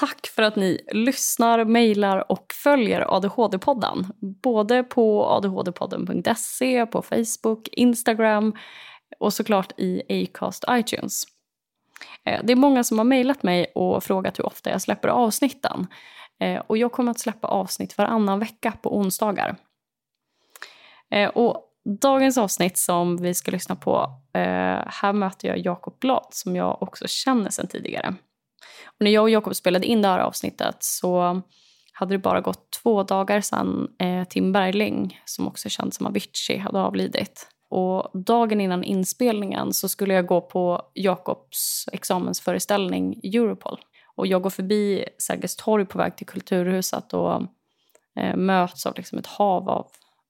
tack för att ni lyssnar, mejlar och följer ADHD-podden. Både på adhdpodden.se, på Facebook, Instagram och såklart i Acast iTunes. Eh, det är många som har mejlat mig och frågat hur ofta jag släpper avsnitten. Eh, och jag kommer att släppa avsnitt varannan vecka på onsdagar. Eh, och dagens avsnitt som vi ska lyssna på, här möter jag Jakob Blad som jag också känner sedan tidigare. Och när jag och Jakob spelade in det här avsnittet så hade det bara gått två dagar sedan eh, Tim Bergling, som också är känd som Avicii, hade avlidit. Och dagen innan inspelningen så skulle jag gå på Jakobs examensföreställning Europol. Och jag går förbi Sergels torg på väg till Kulturhuset och eh, möts av liksom ett hav av,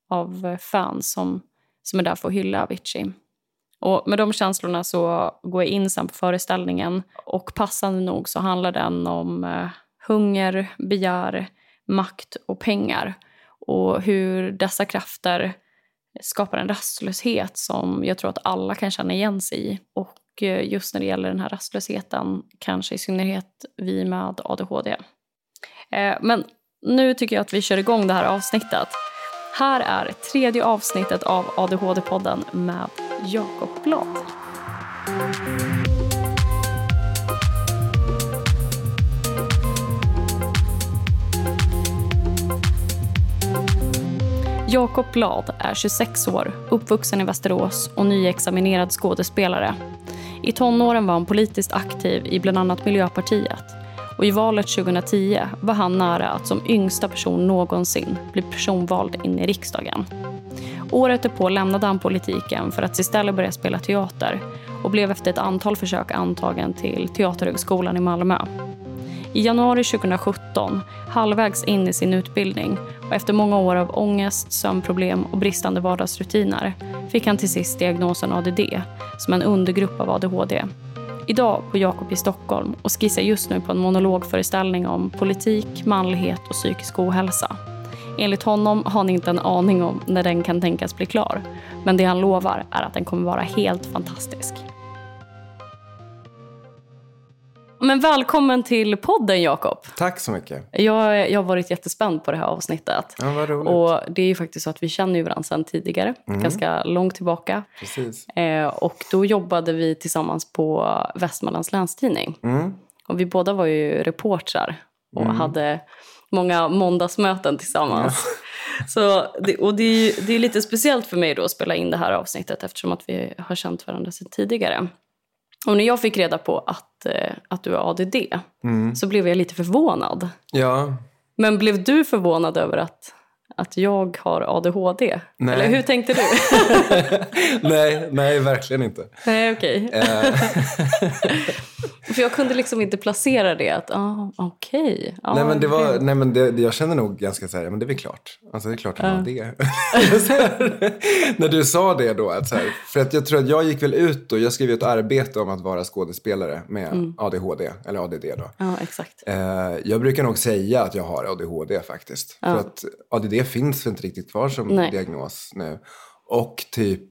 av fans som, som är där för att hylla Avicii. Och med de känslorna så går jag in sen på föreställningen och passande nog så handlar den om eh, hunger, begär, makt och pengar. Och hur dessa krafter skapar en rastlöshet som jag tror att alla kan känna igen sig i. Och eh, just när det gäller den här rastlösheten, kanske i synnerhet vi med ADHD. Eh, men nu tycker jag att vi kör igång det här avsnittet. Här är tredje avsnittet av ADHD-podden med Jakob Blad. Jakob Blad är 26 år, uppvuxen i Västerås och nyexaminerad skådespelare. I tonåren var han politiskt aktiv i bland annat Miljöpartiet och i valet 2010 var han nära att som yngsta person någonsin bli personvald in i riksdagen. Året därpå lämnade han politiken för att istället börja spela teater och blev efter ett antal försök antagen till Teaterhögskolan i Malmö. I januari 2017, halvvägs in i sin utbildning och efter många år av ångest, sömnproblem och bristande vardagsrutiner fick han till sist diagnosen ADD, som en undergrupp av ADHD. Idag på Jakob i Stockholm och skissar just nu på en monologföreställning om politik, manlighet och psykisk ohälsa. Enligt honom har han inte en aning om när den kan tänkas bli klar. Men det han lovar är att den kommer vara helt fantastisk. Men välkommen till podden, Jakob. Tack så mycket. Jag, jag har varit jättespänd på det här avsnittet. Ja, vad roligt. Och det är ju faktiskt så att vi känner ju varandra sedan tidigare, mm. ganska långt tillbaka. Precis. Eh, och då jobbade vi tillsammans på Västmanlands Länstidning. Mm. Och vi båda var ju reportrar och mm. hade många måndagsmöten tillsammans. Ja. Så det, och det är, det är lite speciellt för mig då att spela in det här avsnittet eftersom att vi har känt varandra sedan tidigare. Och när jag fick reda på att, eh, att du har ADD mm. så blev jag lite förvånad. Ja. Men blev du förvånad över att, att jag har ADHD? Nej. Eller hur tänkte du? nej, nej, verkligen inte. Nej, okej. Okay. Eh. För jag kunde liksom inte placera det. Att, ah, okej. Okay. Ah, nej, men det var, nej, men det, jag känner nog ganska så här, men det är väl klart. Alltså det är klart att man uh. det. När du sa det då, att så här, för att jag tror att jag gick väl ut och jag skrev ett arbete om att vara skådespelare med mm. ADHD, eller ADD då. Ja, exakt. Eh, jag brukar nog säga att jag har ADHD faktiskt. Ja. För att ADD finns inte riktigt kvar som nej. diagnos nu. Och typ,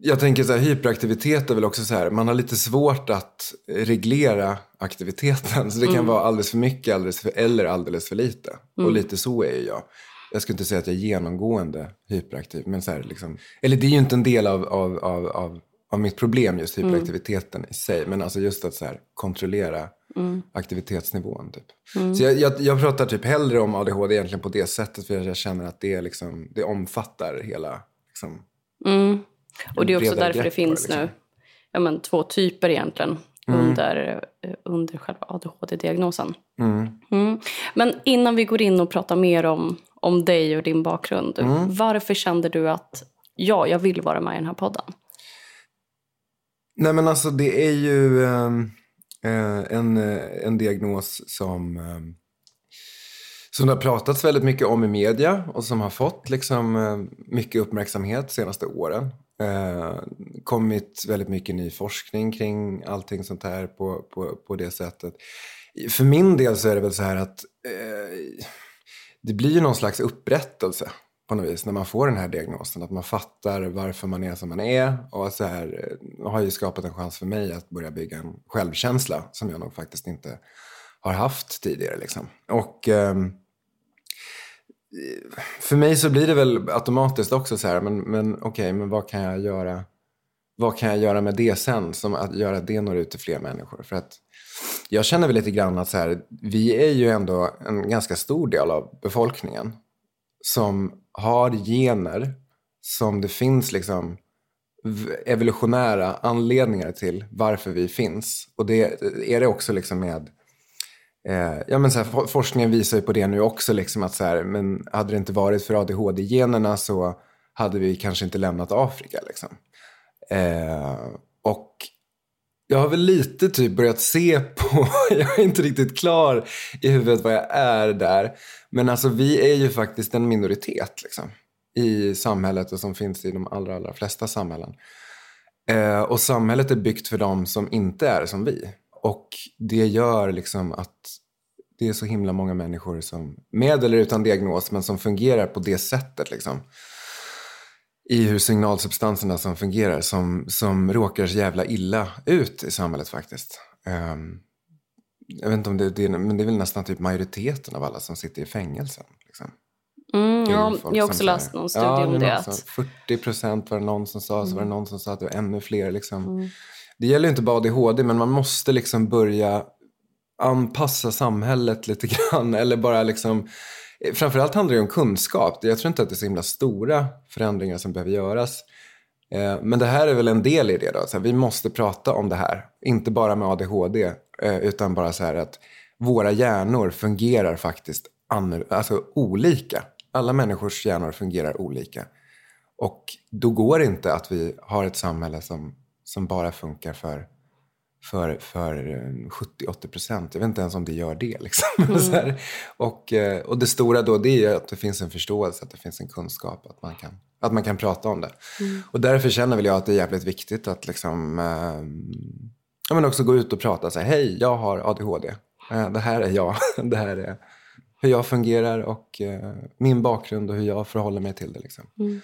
jag tänker så här, hyperaktivitet är väl också så här, man har lite svårt att reglera aktiviteten. Så det kan mm. vara alldeles för mycket alldeles för, eller alldeles för lite. Mm. Och lite så är ju jag. Jag skulle inte säga att jag är genomgående hyperaktiv. Men så här, liksom, eller det är ju inte en del av, av, av, av, av mitt problem, just hyperaktiviteten mm. i sig. Men alltså just att så här, kontrollera mm. aktivitetsnivån. Typ. Mm. Så jag, jag, jag, pratar typ hellre om ADHD egentligen på det sättet. För jag känner att det, liksom, det omfattar hela Liksom, mm. Och det är också därför det finns liksom. nu ja, men, två typer egentligen mm. under, eh, under själva ADHD-diagnosen. Mm. mm. Men innan vi går in och pratar mer om, om dig och din bakgrund. Varför kände du att ja, jag vill vara med i den här podden? Nej men alltså det är ju eh, Eh, en, eh, en diagnos som eh, som det har pratats väldigt mycket om i media och som har fått liksom, mycket uppmärksamhet de senaste åren. Eh, kommit väldigt mycket ny forskning kring allting sånt här på, på, på det sättet. För min del så är det väl så här att eh, det blir ju någon slags upprättelse på något vis när man får den här diagnosen. Att man fattar varför man är som man är och så här, eh, har ju skapat en chans för mig att börja bygga en självkänsla som jag nog faktiskt inte har haft tidigare. Liksom. Och eh, för mig så blir det väl automatiskt också så här, men, men okej, okay, men vad kan jag göra? Vad kan jag göra med det sen, som att göra det når ut till fler människor? För att jag känner väl lite grann att så här, vi är ju ändå en ganska stor del av befolkningen som har gener som det finns liksom evolutionära anledningar till varför vi finns. Och det är det också liksom med Eh, ja, men så här, forskningen visar ju på det nu också, liksom att så här, men hade det inte varit för ADHD-generna så hade vi kanske inte lämnat Afrika. Liksom. Eh, och jag har väl lite typ börjat se på, jag är inte riktigt klar i huvudet vad jag är där, men alltså vi är ju faktiskt en minoritet liksom, i samhället och som finns i de allra, allra flesta samhällen. Eh, och samhället är byggt för de som inte är som vi. Och det gör liksom att det är så himla många människor som, med eller utan diagnos, men som fungerar på det sättet. Liksom, i hur signalsubstanserna som fungerar, som, som råkar så jävla illa ut i samhället faktiskt. Um, jag vet inte om det, det, men det är väl nästan typ majoriteten av alla som sitter i fängelsen. Liksom. Mm, ja, jag har också läst någon studie ja, om det. Att... 40 procent var det någon som sa, mm. så var det någon som sa att det var ännu fler. Liksom. Mm. Det gäller inte bara ADHD, men man måste liksom börja anpassa samhället lite grann. Eller bara liksom, framförallt handlar det om kunskap. Jag tror inte att det är så himla stora förändringar som behöver göras. Eh, men det här är väl en del i det då. Så här, vi måste prata om det här. Inte bara med ADHD, eh, utan bara så här att våra hjärnor fungerar faktiskt alltså olika. Alla människors hjärnor fungerar olika. Och då går det inte att vi har ett samhälle som, som bara funkar för för, för 70-80 procent. Jag vet inte ens om det gör det. Liksom. Mm. och, eh, och det stora då det är att det finns en förståelse, att det finns en kunskap, att man kan, att man kan prata om det. Mm. Och därför känner väl jag att det är jävligt viktigt att liksom, eh, ja, men också gå ut och prata. Så här, Hej, jag har ADHD. Eh, det här är jag. det här är hur jag fungerar och eh, min bakgrund och hur jag förhåller mig till det. Liksom. Mm.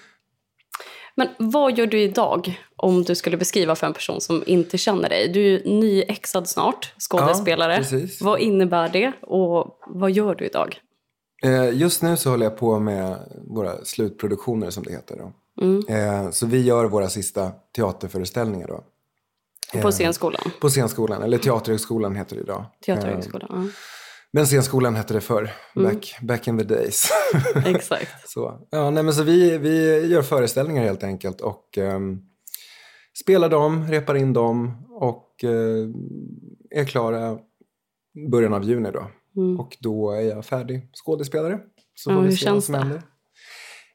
Men vad gör du idag om du skulle beskriva för en person som inte känner dig? Du är nyexad snart, skådespelare. Ja, vad innebär det och vad gör du idag? Eh, just nu så håller jag på med våra slutproduktioner som det heter. Då. Mm. Eh, så vi gör våra sista teaterföreställningar då. På eh, scenskolan? På scenskolan, eller Teaterhögskolan heter det idag. Teaterhögskolan, ja. Men scenskolan hette det förr, mm. back, back in the days. Exakt. så ja, nej, men så vi, vi gör föreställningar helt enkelt och um, spelar dem, repar in dem och uh, är klara början av juni då. Mm. Och då är jag färdig skådespelare. Så ja, hur känns det?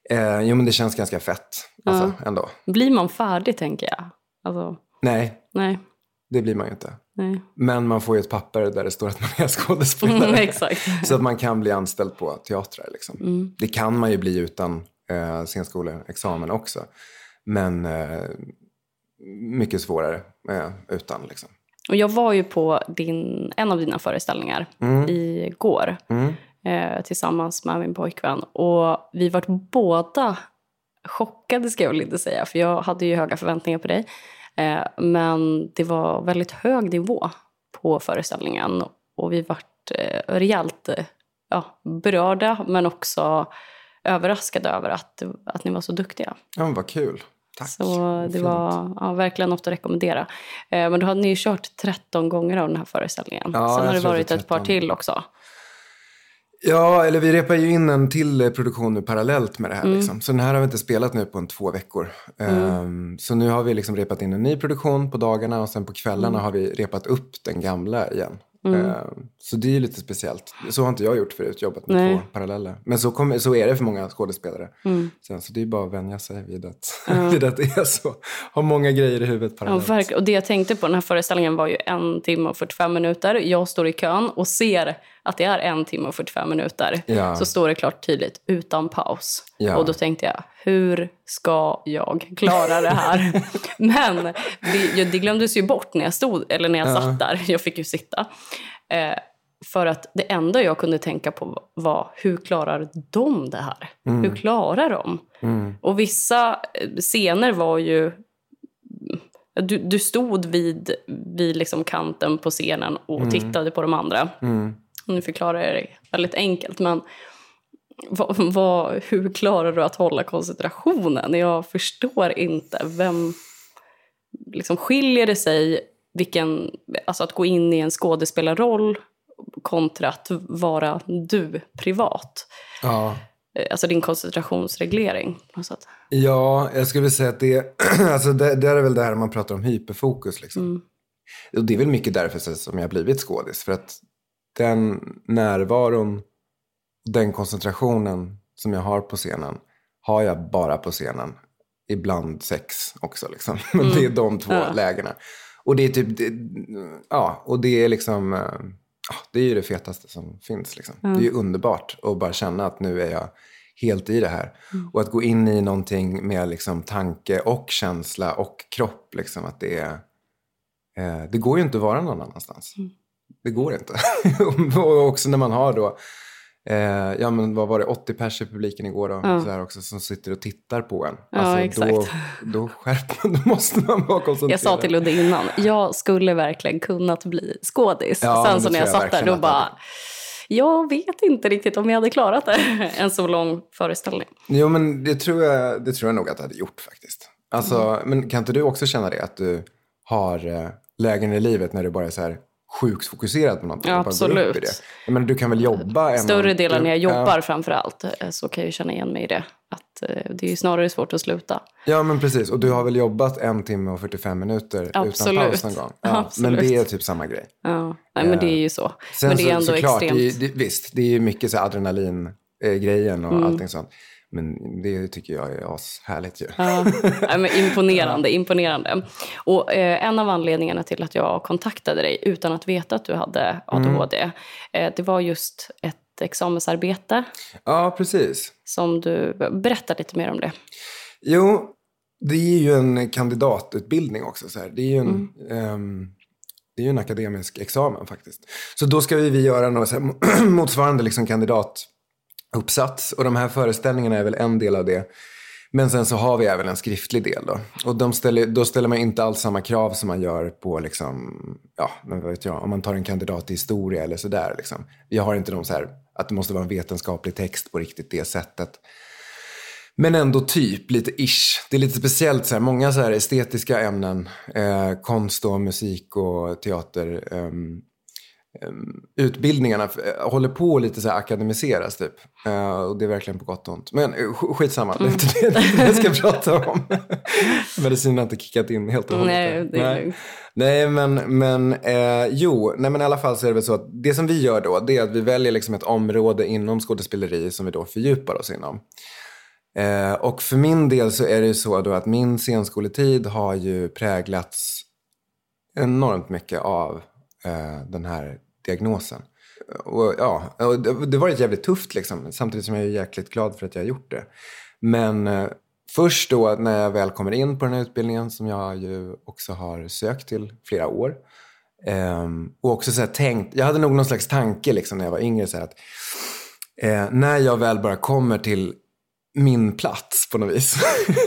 Eh, jo men det känns ganska fett. Alltså, ja. ändå. Blir man färdig tänker jag? Alltså... Nej. Nej. Det blir man ju inte. Nej. Men man får ju ett papper där det står att man är skådespelare. Mm. Så att man kan bli anställd på teatrar. Liksom. Mm. Det kan man ju bli utan eh, scenskoleexamen också. Men eh, mycket svårare eh, utan. Liksom. Och jag var ju på din, en av dina föreställningar mm. igår. Mm. Eh, tillsammans med min pojkvän. Och vi var båda chockade ska jag väl inte säga. För jag hade ju höga förväntningar på dig. Eh, men det var väldigt hög nivå på föreställningen och vi vart eh, rejält eh, ja, berörda men också överraskade över att, att ni var så duktiga. Ja, men vad kul. Tack. Så det Fint. var ja, verkligen något att rekommendera. men då hade ni ju kört 13 gånger av den här föreställningen. Ja, Sen har det varit ett par till också. Ja, eller vi repar ju in en till produktion nu parallellt med det här. Mm. Liksom. Så den här har vi inte spelat nu på en två veckor. Mm. Um, så nu har vi liksom repat in en ny produktion på dagarna och sen på kvällarna mm. har vi repat upp den gamla igen. Uh, så det är ju lite speciellt. Så har inte jag gjort förut, jobbat med Nej. två paralleller. Men så, kom, så är det för många skådespelare. Mm. Sen, så det är bara att vänja sig vid att, vid att det är så. Ha många grejer i huvudet parallellt. Ja, och det jag tänkte på den här föreställningen var ju en timme och 45 minuter. Jag står i kön och ser att det är en timme och 45 minuter. Ja. Så står det klart tydligt utan paus. Ja. Och då tänkte jag, hur ska jag klara det här? Men det, det, glömdes ju bort när jag stod, eller när jag ja. satt där. Jag fick ju sitta. Eh, för att det enda jag kunde tänka på var hur klarar de det här? Mm. Hur klarar de? Mm. Och vissa eh, scener var ju du, du stod vid, vid liksom kanten på scenen och mm. tittade på de andra. Mm. Nu förklarar jag det väldigt enkelt, men vad, vad, hur klarar du att hålla koncentrationen? Jag förstår inte. Vem liksom skiljer det sig vilken, alltså att gå in i en skådespelarroll kontra att vara du privat? Ja. Eh, alltså din koncentrationsreglering. Ja, jag skulle säga att det, alltså det, det är väl det här man pratar om hyperfokus. Liksom. Mm. Och det är väl mycket därför som jag har blivit skådis. För att den närvaron, den koncentrationen som jag har på scenen har jag bara på scenen. Ibland sex också liksom. Men mm. det är de två ja. lägena. Och det är typ, det, ja, och det är liksom, eh, ja, det är ju det fetaste som finns liksom. Mm. Det är ju underbart att bara känna att nu är jag helt i det här. Mm. Och att gå in i någonting med liksom tanke och känsla och kropp, liksom att det är, eh, det går ju inte att vara någon annanstans. Det går inte. och också när man har då Eh, ja men vad var det, 80 pers i publiken igår då, ja. så här också, som sitter och tittar på en. Ja, alltså, exakt. Då, då skärper man, då måste man vara koncentrerad. Jag sa till Ludde innan, jag skulle verkligen kunnat bli skådis. Ja, Sen så när jag, jag satt där, då bara, jag vet inte riktigt om jag hade klarat det, en så lång föreställning. Jo men det tror jag, det tror jag nog att jag hade gjort faktiskt. Alltså, mm. Men kan inte du också känna det, att du har eh, lägen i livet när du bara är så här, sjukt fokuserad på någonting. Ja, absolut. Bara det. Jag menar, du kan väl jobba? Större delen när jag jobbar ja. framför allt eh, så kan jag känna igen mig i det. Att eh, det är snarare svårt att sluta. Ja men precis. Och du har väl jobbat en timme och 45 minuter absolut. utan paus någon gång? Ja, absolut. Men det är typ samma grej. Ja, Nej, men det är ju så. Sen men det är ändå så, såklart, extremt. Det är, det, visst, det är ju mycket så adrenalin-grejen och mm. allting sånt. Men det tycker jag är ashärligt ju. Ja, men imponerande, imponerande. Och eh, en av anledningarna till att jag kontaktade dig utan att veta att du hade ADHD, mm. eh, det var just ett examensarbete. Ja, precis. Som du, berätta lite mer om det. Jo, det är ju en kandidatutbildning också. Så här. Det är ju en, mm. um, det är en akademisk examen faktiskt. Så då ska vi göra något motsvarande liksom kandidat uppsats. Och de här föreställningarna är väl en del av det. Men sen så har vi även en skriftlig del då. Och de ställer, då ställer man inte alls samma krav som man gör på, liksom, ja, men vad vet jag, om man tar en kandidat i historia eller sådär. Liksom. Jag har inte de så här, att det måste vara en vetenskaplig text på riktigt det sättet. Men ändå typ, lite ish. Det är lite speciellt, så här, många så här estetiska ämnen, eh, konst och musik och teater, eh, utbildningarna eh, håller på att lite så här akademiseras typ. Uh, och det är verkligen på gott och ont. Men uh, skitsamma, mm. det är inte det jag ska prata om. Medicinen har inte kickat in helt och hållet. Nej, det är nej. nej, men, men eh, jo, nej men i alla fall så är det väl så att det som vi gör då, det är att vi väljer liksom ett område inom skådespeleri som vi då fördjupar oss inom. Eh, och för min del så är det ju så då att min scenskoletid har ju präglats enormt mycket av eh, den här diagnosen. Och, ja, och det, det var jävligt tufft liksom, samtidigt som jag är jäkligt glad för att jag har gjort det. Men eh, först då när jag väl kommer in på den här utbildningen som jag ju också har sökt till flera år. Eh, och också så här, tänkt, jag hade nog någon slags tanke liksom, när jag var yngre så här, att eh, när jag väl bara kommer till min plats på något vis.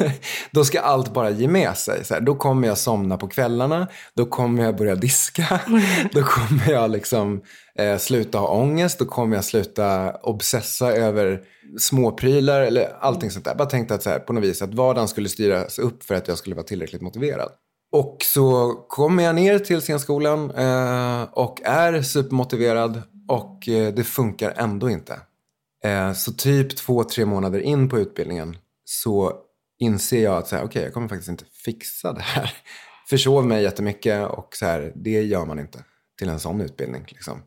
då ska allt bara ge med sig. Så här, då kommer jag somna på kvällarna, då kommer jag börja diska, då kommer jag liksom eh, sluta ha ångest, då kommer jag sluta obsessa över småprylar eller allting sånt där. Bara tänkte att så här, på något vis att vardagen skulle styras upp för att jag skulle vara tillräckligt motiverad. Och så kommer jag ner till scenskolan eh, och är supermotiverad och eh, det funkar ändå inte. Eh, så typ två, tre månader in på utbildningen så inser jag att så här, okay, jag kommer faktiskt inte fixa det här. Försov mig jättemycket och så här, det gör man inte till en sån utbildning. Liksom.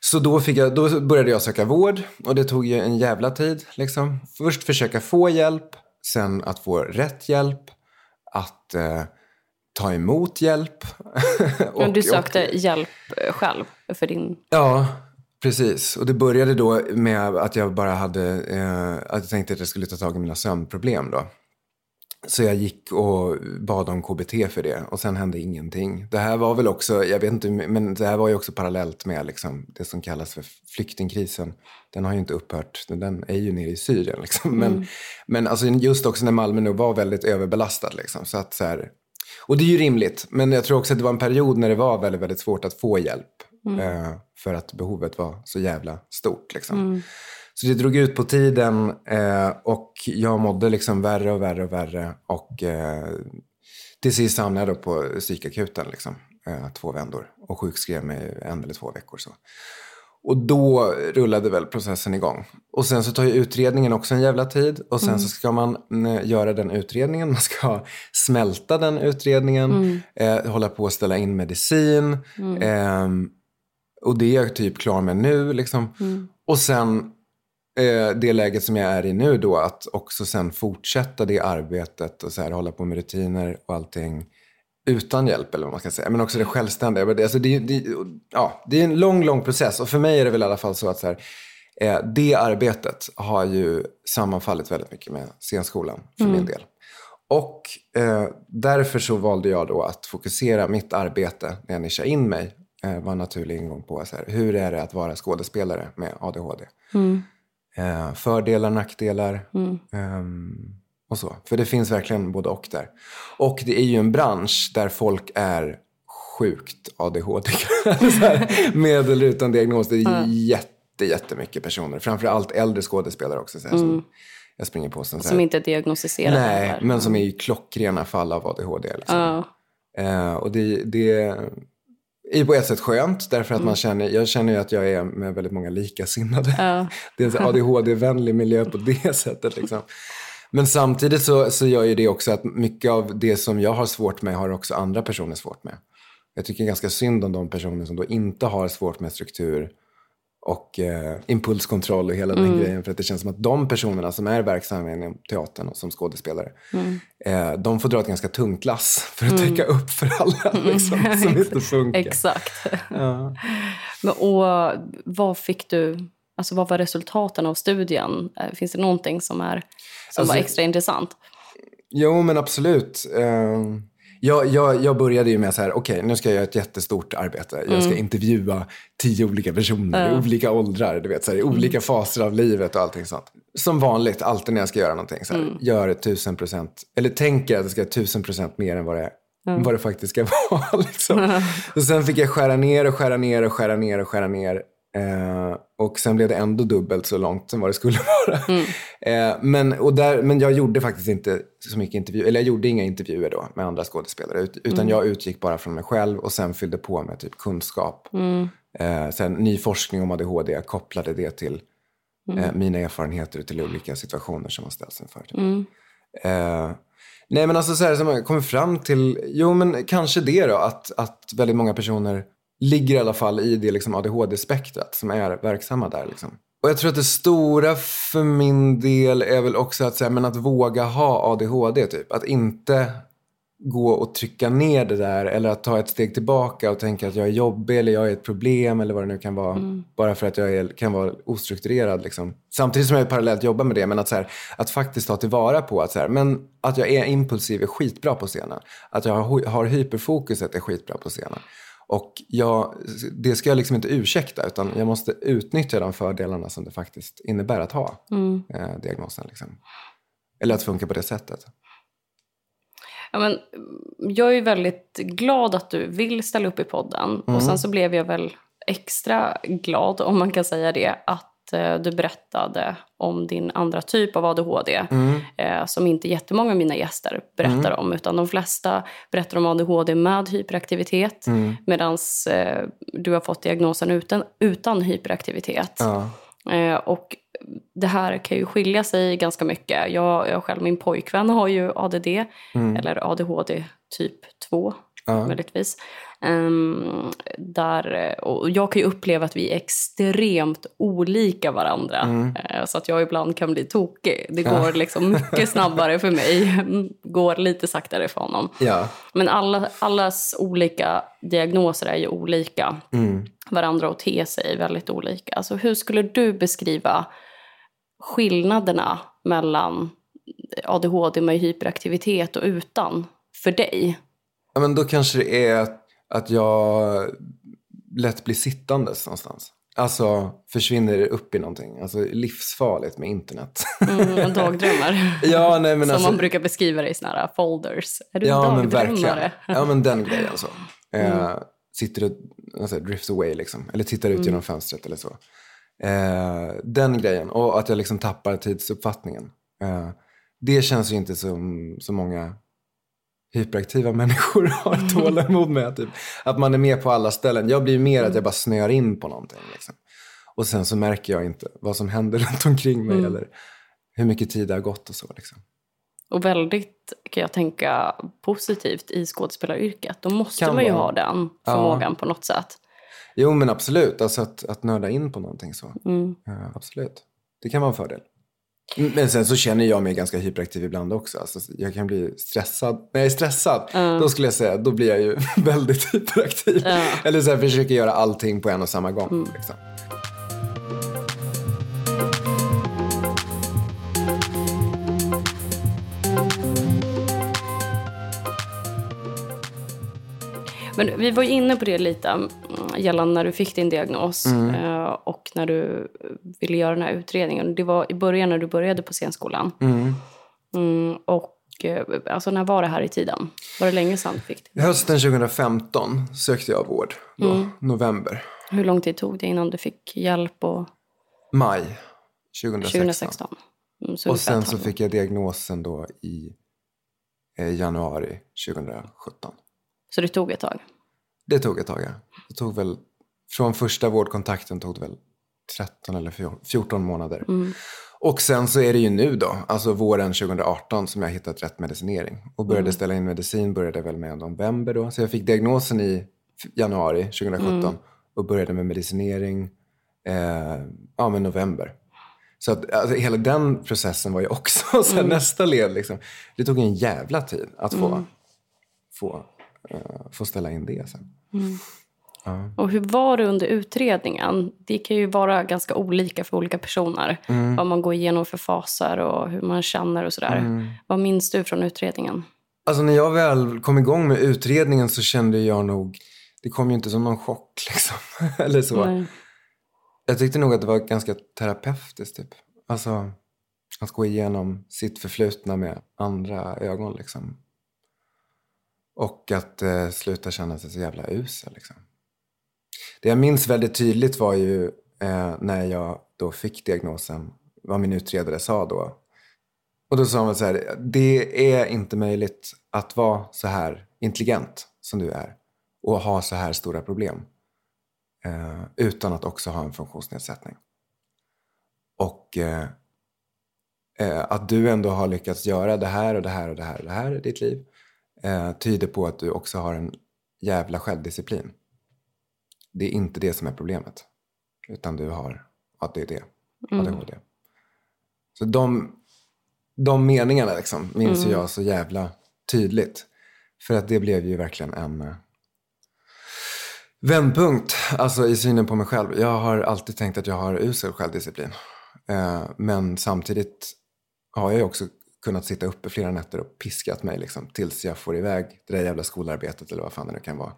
Så då, jag, då började jag söka vård och det tog ju en jävla tid. Liksom. Först försöka få hjälp, sen att få rätt hjälp, att eh, ta emot hjälp. och, Men du sökte och, hjälp eh, själv för din... Ja, Precis, och det började då med att jag bara hade, eh, att jag tänkte att jag skulle ta tag i mina sömnproblem då. Så jag gick och bad om KBT för det och sen hände ingenting. Det här var väl också, jag vet inte, men det här var ju också parallellt med liksom det som kallas för flyktingkrisen. Den har ju inte upphört, den är ju nere i Syrien liksom. Men, mm. men alltså just också när Malmö nu var väldigt överbelastad liksom. Så att så här, Och det är ju rimligt. Men jag tror också att det var en period när det var väldigt, väldigt svårt att få hjälp. Mm. Eh, för att behovet var så jävla stort. Liksom. Mm. Så det drog ut på tiden eh, och jag mådde liksom värre och värre och värre. Och eh, till sist hamnade jag på psykakuten liksom, eh, två vändor och sjukskrev mig en eller två veckor. Så. Och då rullade väl processen igång. Och sen så tar ju utredningen också en jävla tid. Och sen mm. så ska man mm, göra den utredningen. Man ska smälta den utredningen. Mm. Eh, hålla på att ställa in medicin. Eh, och det är jag typ klar med nu. Liksom. Mm. Och sen eh, det läget som jag är i nu då. Att också sen fortsätta det arbetet. Och så här, hålla på med rutiner och allting utan hjälp eller vad man ska säga. Men också det självständiga. Alltså det, det, ja, det är en lång, lång process. Och för mig är det väl i alla fall så att så här, eh, det arbetet har ju sammanfallit väldigt mycket med scenskolan för mm. min del. Och eh, därför så valde jag då att fokusera mitt arbete när jag nischade in mig eh, var en naturlig ingång på så här, hur är det att vara skådespelare med ADHD. Mm. Eh, fördelar, nackdelar. Mm. Um, och så. För det finns verkligen både och där. Och det är ju en bransch där folk är sjukt ADHD. med eller utan diagnos. Det är mm. jätte, jättemycket personer. Framförallt äldre skådespelare också. Så här, mm. jag springer på sen, Som inte är diagnostiserade. Nej, men som är i klockrena fall av ADHD. Liksom. Uh, och det, det är på ett sätt skönt därför att mm. man känner, jag känner ju att jag är med väldigt många likasinnade. Uh. Det är en ADHD-vänlig miljö på det sättet. Liksom. Men samtidigt så, så gör ju det också att mycket av det som jag har svårt med har också andra personer svårt med. Jag tycker ganska synd om de personer som då inte har svårt med struktur och eh, impulskontroll och hela mm. den grejen. För att det känns som att de personerna som är verksamma inom teatern och som skådespelare, mm. eh, de får dra ett ganska tungt lass för att mm. täcka upp för alla mm. liksom, som inte funkar. Exakt. Ja. Men, och vad fick du, alltså vad var resultaten av studien? Eh, finns det någonting som är som alltså, var extra intressant. Jo, men absolut. Uh, jag, jag, jag började ju med så här, okej, okay, nu ska jag göra ett jättestort arbete. Jag ska mm. intervjua tio olika personer uh. i olika åldrar, du vet, så här, i mm. olika faser av livet och allting sånt. Som vanligt, alltid när jag ska göra någonting, så här, mm. gör tusen procent, eller tänker att det ska tusen procent mer än vad det. Mm. vad det faktiskt ska vara. Liksom. Och sen fick jag skära ner och skära ner och skära ner och skära ner Eh, och sen blev det ändå dubbelt så långt som vad det skulle vara. Mm. Eh, men, och där, men jag gjorde faktiskt inte så mycket intervjuer, eller jag gjorde inga intervjuer då med andra skådespelare. Utan mm. jag utgick bara från mig själv och sen fyllde på med typ kunskap. Mm. Eh, sen ny forskning om ADHD, jag kopplade det till mm. eh, mina erfarenheter till olika situationer som man ställs inför. Typ. Nej men alltså så här, som jag kommer fram till, jo men kanske det då, att, att väldigt många personer ligger i alla fall i det liksom ADHD-spektrat som är verksamma där. Liksom. Och jag tror att det stora för min del är väl också att, säga, men att våga ha ADHD. Typ. Att inte gå och trycka ner det där eller att ta ett steg tillbaka och tänka att jag är jobbig eller jag är ett problem eller vad det nu kan vara. Mm. Bara för att jag är, kan vara ostrukturerad. Liksom. Samtidigt som jag parallellt jobbar med det. Men att, här, att faktiskt ta tillvara på att, så här, men att jag är impulsiv är skitbra på scenen. Att jag har, har hyperfokuset är skitbra på scenen. Och jag, det ska jag liksom inte ursäkta utan jag måste utnyttja de fördelarna som det faktiskt innebär att ha mm. eh, diagnosen. Liksom. Eller att funka på det sättet. Ja, men, jag är väldigt glad att du vill ställa upp i podden. Mm. Och sen så blev jag väl extra glad, om man kan säga det, att du berättade om din andra typ av ADHD mm. eh, som inte jättemånga av mina gäster berättar mm. om. Utan de flesta berättar om ADHD med hyperaktivitet mm. medan eh, du har fått diagnosen utan, utan hyperaktivitet. Ja. Eh, och det här kan ju skilja sig ganska mycket. Jag, jag själv, min pojkvän har ju ADD, mm. eller ADHD typ 2 ja. möjligtvis. Um, där, och jag kan ju uppleva att vi är extremt olika varandra. Mm. Uh, så att jag ibland kan bli tokig. Det går ja. liksom mycket snabbare för mig. går lite saktare för honom. Ja. Men alla, allas olika diagnoser är ju olika. Mm. Varandra och te sig väldigt olika. Alltså, hur skulle du beskriva skillnaderna mellan ADHD med hyperaktivitet och utan för dig? Ja, men då kanske det är att, att jag lätt blir sittandes någonstans. Alltså försvinner det upp i någonting. Alltså livsfarligt med internet. Mm, dagdrömmar. ja, nej, men Som alltså, man brukar beskriva det i såna här folders. Är du ja, men dagdrömmare? verkligen. Ja, men den grejen så. Eh, sitter och alltså, drifts away liksom. Eller tittar ut genom fönstret eller så. Eh, den grejen. Och att jag liksom tappar tidsuppfattningen. Eh, det känns ju inte som så många hyperaktiva människor har tålamod med. Typ. Att man är med på alla ställen. Jag blir mer att jag bara snöar in på någonting. Liksom. Och sen så märker jag inte vad som händer runt omkring mig. Eller hur mycket tid det har gått och så. Liksom. Och väldigt, kan jag tänka, positivt i skådespelaryrket. Då måste Kan man ju vara. ha den förmågan på något sätt. Jo men absolut, alltså att, att nörda in på någonting så. Mm. Ja, absolut. Det kan vara en fördel. Men sen så känner jag mig ganska hyperaktiv ibland också. Alltså, jag kan bli stressad. När jag är stressad, då skulle jag säga, då blir jag ju väldigt hyperaktiv. Eller så här, försöker göra allting på en och samma gång. Liksom. Men vi var ju inne på det lite mm, gällande när du fick din diagnos Mm. eh, och när du ville göra den här utredningen. Det var i början när du började på scenskolan. Mm. Mm, och eh, alltså när var det här i tiden? Var det länge sedan du fick det? Hösten 2015 sökte jag vård. Då, November. Hur lång tid tog det innan du fick hjälp? Och Maj 2016. 2016? Mm, så Och sen så fick jag diagnosen då i eh, januari 2017. Så det tog ett tag? Det tog ett tag, ja. Det tog väl, från första vårdkontakten tog det väl 13 eller 14 månader. Och sen så är det ju nu då, alltså våren 2018 som jag hittat rätt medicinering. Och började ställa in medicin började väl med november då. Så jag fick diagnosen i januari 2017 och började med medicinering eh, ja, med november. Så att alltså, hela den processen var ju också så här, nästa led. Liksom. Det tog en jävla tid att få, få, eh, få ställa in det sen. Och hur var det under utredningen? Det kan ju vara ganska olika för olika personer. Mm. Vad man går igenom för faser och hur man känner och sådär. Mm. Vad minns du från utredningen? Alltså när jag väl kom igång med utredningen så kände jag nog, det kom ju inte som någon chock liksom. Eller så. Nej. Jag tyckte nog att det var ganska terapeutiskt typ. Alltså att gå igenom sitt förflutna med andra ögon liksom. Och att eh, sluta känna sig så jävla usel liksom. Det jag minns väldigt tydligt var ju eh, när jag då fick diagnosen, vad min utredare sa då. Och då sa han så här, det är inte möjligt att vara så här intelligent som du är och ha så här stora problem eh, utan att också ha en funktionsnedsättning. Och eh, eh, att du ändå har lyckats göra det här och det här och det här och det här i ditt liv eh, tyder på att du också har en jävla självdisciplin. Det är inte det som är problemet. Utan du har ADD, ADHD. Så de, de meningarna liksom, minns ju jag så jävla tydligt. För att det blev ju verkligen en eh, vändpunkt alltså i synen på mig själv. Jag har alltid tänkt att jag har usel självdisciplin. Eh, men samtidigt har jag ju också kunnat sitta uppe flera nätter och piskat mig liksom, tills jag får iväg det där jävla skolarbetet eller vad fan det nu kan vara.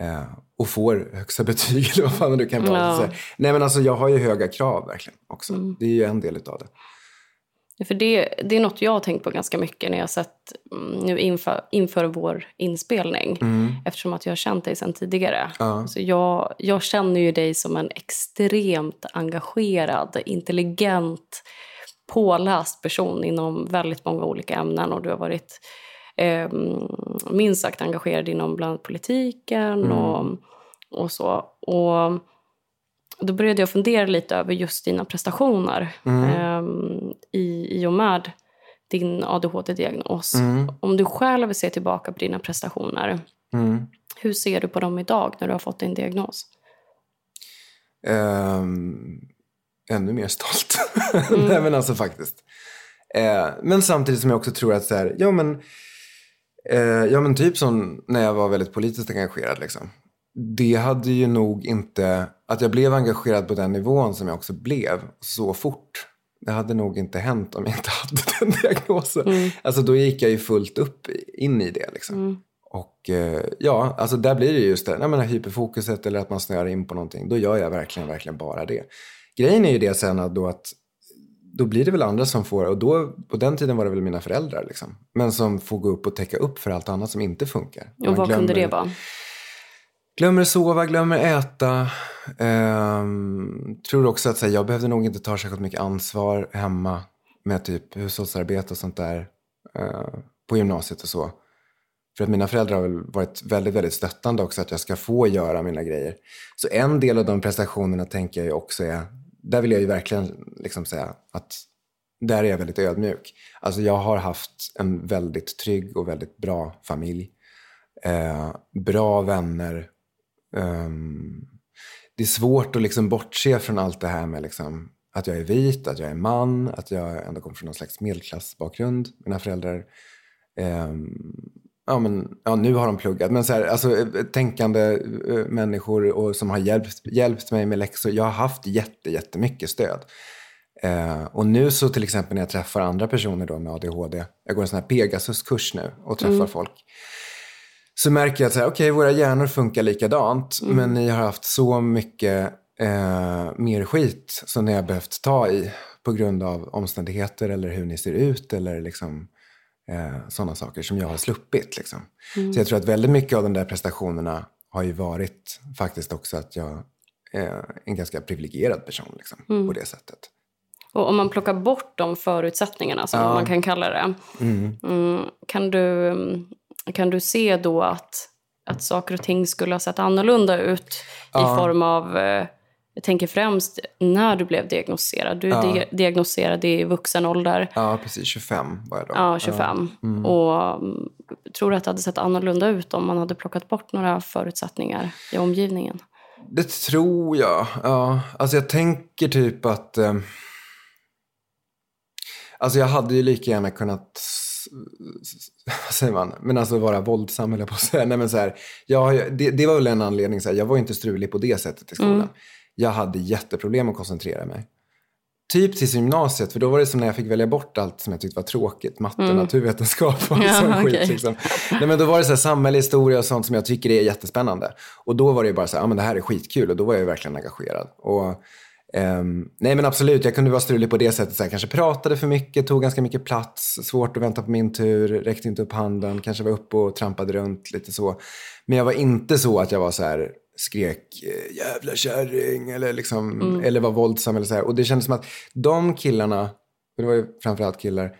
Eh, och får högsta betyg eller vad fan det nu kan vara. Ja. Så, nej men alltså jag har ju höga krav verkligen också. Det är ju en del utav det. Ja, För det, det är något jag har tänkt på ganska mycket när jag har sett mm, nu inför, inför vår inspelning. Eftersom att jag har känt dig sedan tidigare. Ja. Så jag, jag känner ju dig som en extremt engagerad, intelligent, påläst person inom väldigt många olika ämnen. Och du har varit eh, minst sagt engagerad inom bland politiken och, och så. Och då började jag fundera lite över just dina prestationer ehm, i, i och med din ADHD-diagnos. Om du själv ser tillbaka på dina prestationer, Mm. hur ser du på dem idag när du har fått din diagnos? Ehm, ännu mer stolt. Nej men alltså faktiskt. Eh, men samtidigt som jag också tror att så här, ja men, eh, ja men typ som när jag var väldigt politiskt engagerad liksom. Det hade ju nog inte, att jag blev engagerad på den nivån som jag också blev så fort. Det hade nog inte hänt om jag inte hade den diagnosen. Alltså då gick jag ju fullt upp in i det liksom. Och eh, ja, alltså där blir det just det, jag menar, hyperfokuset eller att man snöar in på någonting. Då gör jag verkligen, verkligen bara det. Grejen är ju det sen att då att då blir det väl andra som får, och då, på den tiden var det väl mina föräldrar, liksom, men som får gå upp och täcka upp för allt annat som inte funkar. Och vad glömmer, kunde det vara? Glömmer sova, glömmer äta. Ehm, tror också att här, jag behövde nog inte ta särskilt mycket ansvar hemma med typ hushållsarbete och sånt där eh, på gymnasiet och så. För att mina föräldrar har väl varit väldigt, väldigt stöttande också att jag ska få göra mina grejer. Så en del av de prestationerna tänker jag ju också är, där vill jag ju verkligen liksom säga att där är jag väldigt ödmjuk. Alltså jag har haft en väldigt trygg och väldigt bra familj. Eh, bra vänner. Um, det är svårt att liksom bortse från allt det här med liksom att jag är vit, att jag är man, att jag ändå kommer från någon slags medelklassbakgrund. Mina föräldrar um, ja, men, ja, nu har de pluggat, men så här, alltså, eh, tänkande uh, människor och, som har hjälpt, hjälpt mig med läxor. Jag har haft jätte, jättemycket stöd. Uh, och nu så till exempel när jag träffar andra personer då med ADHD, jag går en sån här Pegasus-kurs nu och träffar mm. folk. Så märker jag att okay, våra hjärnor funkar likadant, mm. men ni har haft så mycket uh, mer skit som ni har behövt ta i på grund av omständigheter eller hur ni ser ut eller liksom Eh, sådana saker som jag har sluppit. Liksom. Mm. Så jag tror att väldigt mycket av de där prestationerna har ju varit faktiskt också att jag är en ganska privilegierad person liksom, mm. på det sättet. Och om man plockar bort de förutsättningarna, som ja. man kan kalla det, mm. mm. kan, du, kan du se då att, att saker och ting skulle ha sett annorlunda ut ja. i form av eh, jag tänker främst när du blev diagnostiserad. Du ja. diagnostiserad i vuxen ålder. Ja, precis. 25 var jag då. Ja, 25. Ja. Mm. Och mm, tror du att det hade sett annorlunda ut om man hade plockat bort några förutsättningar i omgivningen? Det tror jag. Ja. Alltså jag tänker typ att... Eh, alltså jag hade ju lika gärna kunnat vad säger man, men alltså vara våldsam eller på att säga. Nej, men så här, jag, det, det var väl en anledning, så här, jag var inte strulig på det sättet i skolan. Mm. Jag hade jätteproblem att koncentrera mig. Typ till gymnasiet, för då var det som när jag fick välja bort allt som jag tyckte var tråkigt. Matte, mm. naturvetenskap och ja, sån okay. skit. Liksom. Nej, men då var det så här, samhälle, historia och sånt som jag tycker är jättespännande. Och då var det bara så här, ja men det här är skitkul och då var jag verkligen engagerad. Och, Um, nej men absolut, jag kunde vara strulig på det sättet. Så här, kanske pratade för mycket, tog ganska mycket plats, svårt att vänta på min tur, räckte inte upp handen, kanske var uppe och trampade runt lite så. Men jag var inte så att jag var så här, skrek eh, jävla kärring eller, liksom, mm. eller var våldsam. Eller så här. Och det kändes som att de killarna, och det var ju framförallt killar,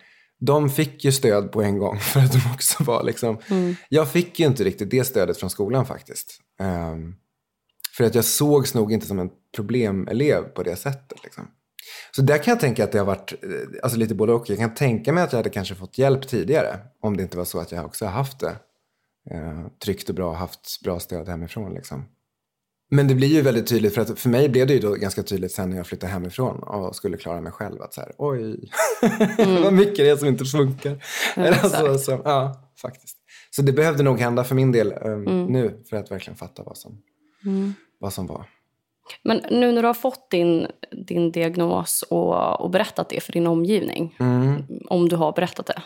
de fick ju stöd på en gång för att de också var liksom... Mm. Jag fick ju inte riktigt det stödet från skolan faktiskt. Um, för att jag sågs nog inte som en problemelev på det sättet. Liksom. Så där kan jag tänka att det har varit eh, alltså lite både och. Jag kan tänka mig att jag hade kanske fått hjälp tidigare om det inte var så att jag också haft det eh, tryggt och bra, haft bra stöd hemifrån. Liksom. Men det blir ju väldigt tydligt, för att för mig blev det ju då ganska tydligt sen när jag flyttade hemifrån och skulle klara mig själv att så här, oj, mm. vad mycket det är som inte funkar. Ja, alltså, så, ja, faktiskt. Så det behövde nog hända för min del um, mm. nu för att verkligen fatta vad som, mm. vad som var. Men nu när du har fått din, din diagnos och, och berättat det för din omgivning, mm. om du har berättat det,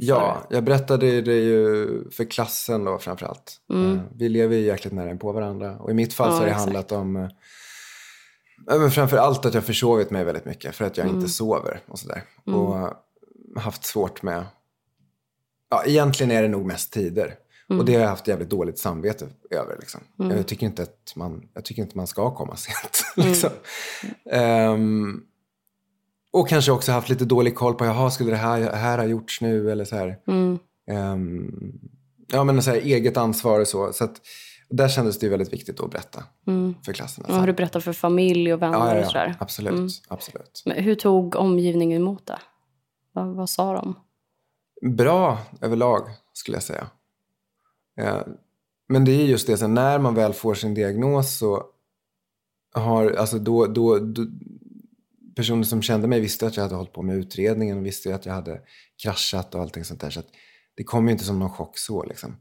Ja, jag berättade det ju för klassen då framförallt. Mm. Eh, vi lever ju jäkligt nära på varandra. Och i mitt fall ja, så har det exakt. handlat om eh, men framför allt att jag försovit mig väldigt mycket för att jag mm. inte sover och sådär. Mm. Och haft svårt med, ja egentligen är det nog mest tider. Mm. Och det har jag haft jävligt dåligt samvete över. Liksom. Mm. Jag, tycker inte att man, jag tycker inte man ska komma sent. liksom. um, och kanske också haft lite dålig koll på, jaha, skulle det här, här ha gjorts nu? Eller så här. Mm. Um, ja, men så här, eget ansvar och så. så att, där kändes det väldigt viktigt att berätta mm. för klassen. Och har du berättat för familj och vänner? Ja, ja, ja. och sådär? Absolut. Mm. absolut. Men hur tog omgivningen emot det? Vad, vad sa de? Bra överlag, skulle jag säga. Ja, men det är just det, så när man väl får sin diagnos så har, alltså då, då, då, personer som kände mig visste att jag hade hållit på med utredningen och visste att jag hade kraschat och allting sånt där. Så det kom ju inte som någon chock så liksom.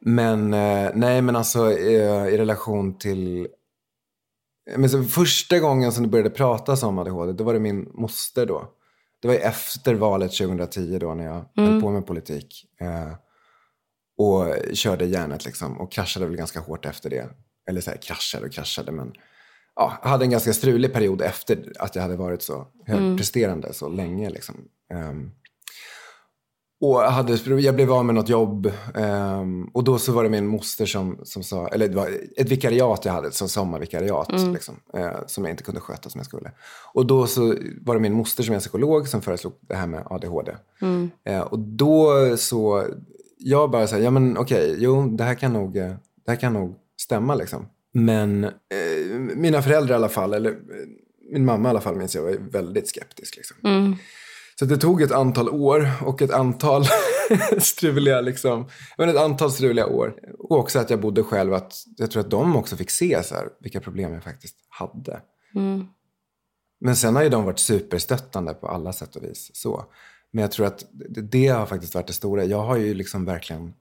Men eh, nej, men alltså eh, i relation till... Men så, första gången som det började pratas om ADHD, då var det min moster då. Det var efter valet 2010 då när jag mm. höll på med politik. Och körde järnet liksom och kraschade väl ganska hårt efter det. Eller så här, kraschade och kraschade men ja, jag hade en ganska strulig period efter att jag hade varit så högpresterande mm. så länge. Liksom. Um, och jag, hade, jag blev av med något jobb um, och då så var det min moster som, som sa, eller det var ett vikariat jag hade, som sommarvikariat, mm. liksom, uh, som jag inte kunde sköta som jag skulle. Och då så var det min moster som är psykolog som föreslog det här med ADHD. Mm. Uh, och då så, jag bara sa, ja men okej, okay, jo det här kan nog, det här kan nog stämma liksom. Men eh, mina föräldrar i alla fall, eller eh, min mamma i alla fall minns jag var väldigt skeptisk. Liksom. Mm. Så det tog ett antal år och ett antal struliga, liksom, men ett antal struliga år. Och också att jag bodde själv, att jag tror att de också fick se så här, vilka problem jag faktiskt hade. Mm. Men sen har ju de varit superstöttande på alla sätt och vis. Så. Men jag tror att det, har faktiskt varit det stora. Jag har ju liksom verkligen,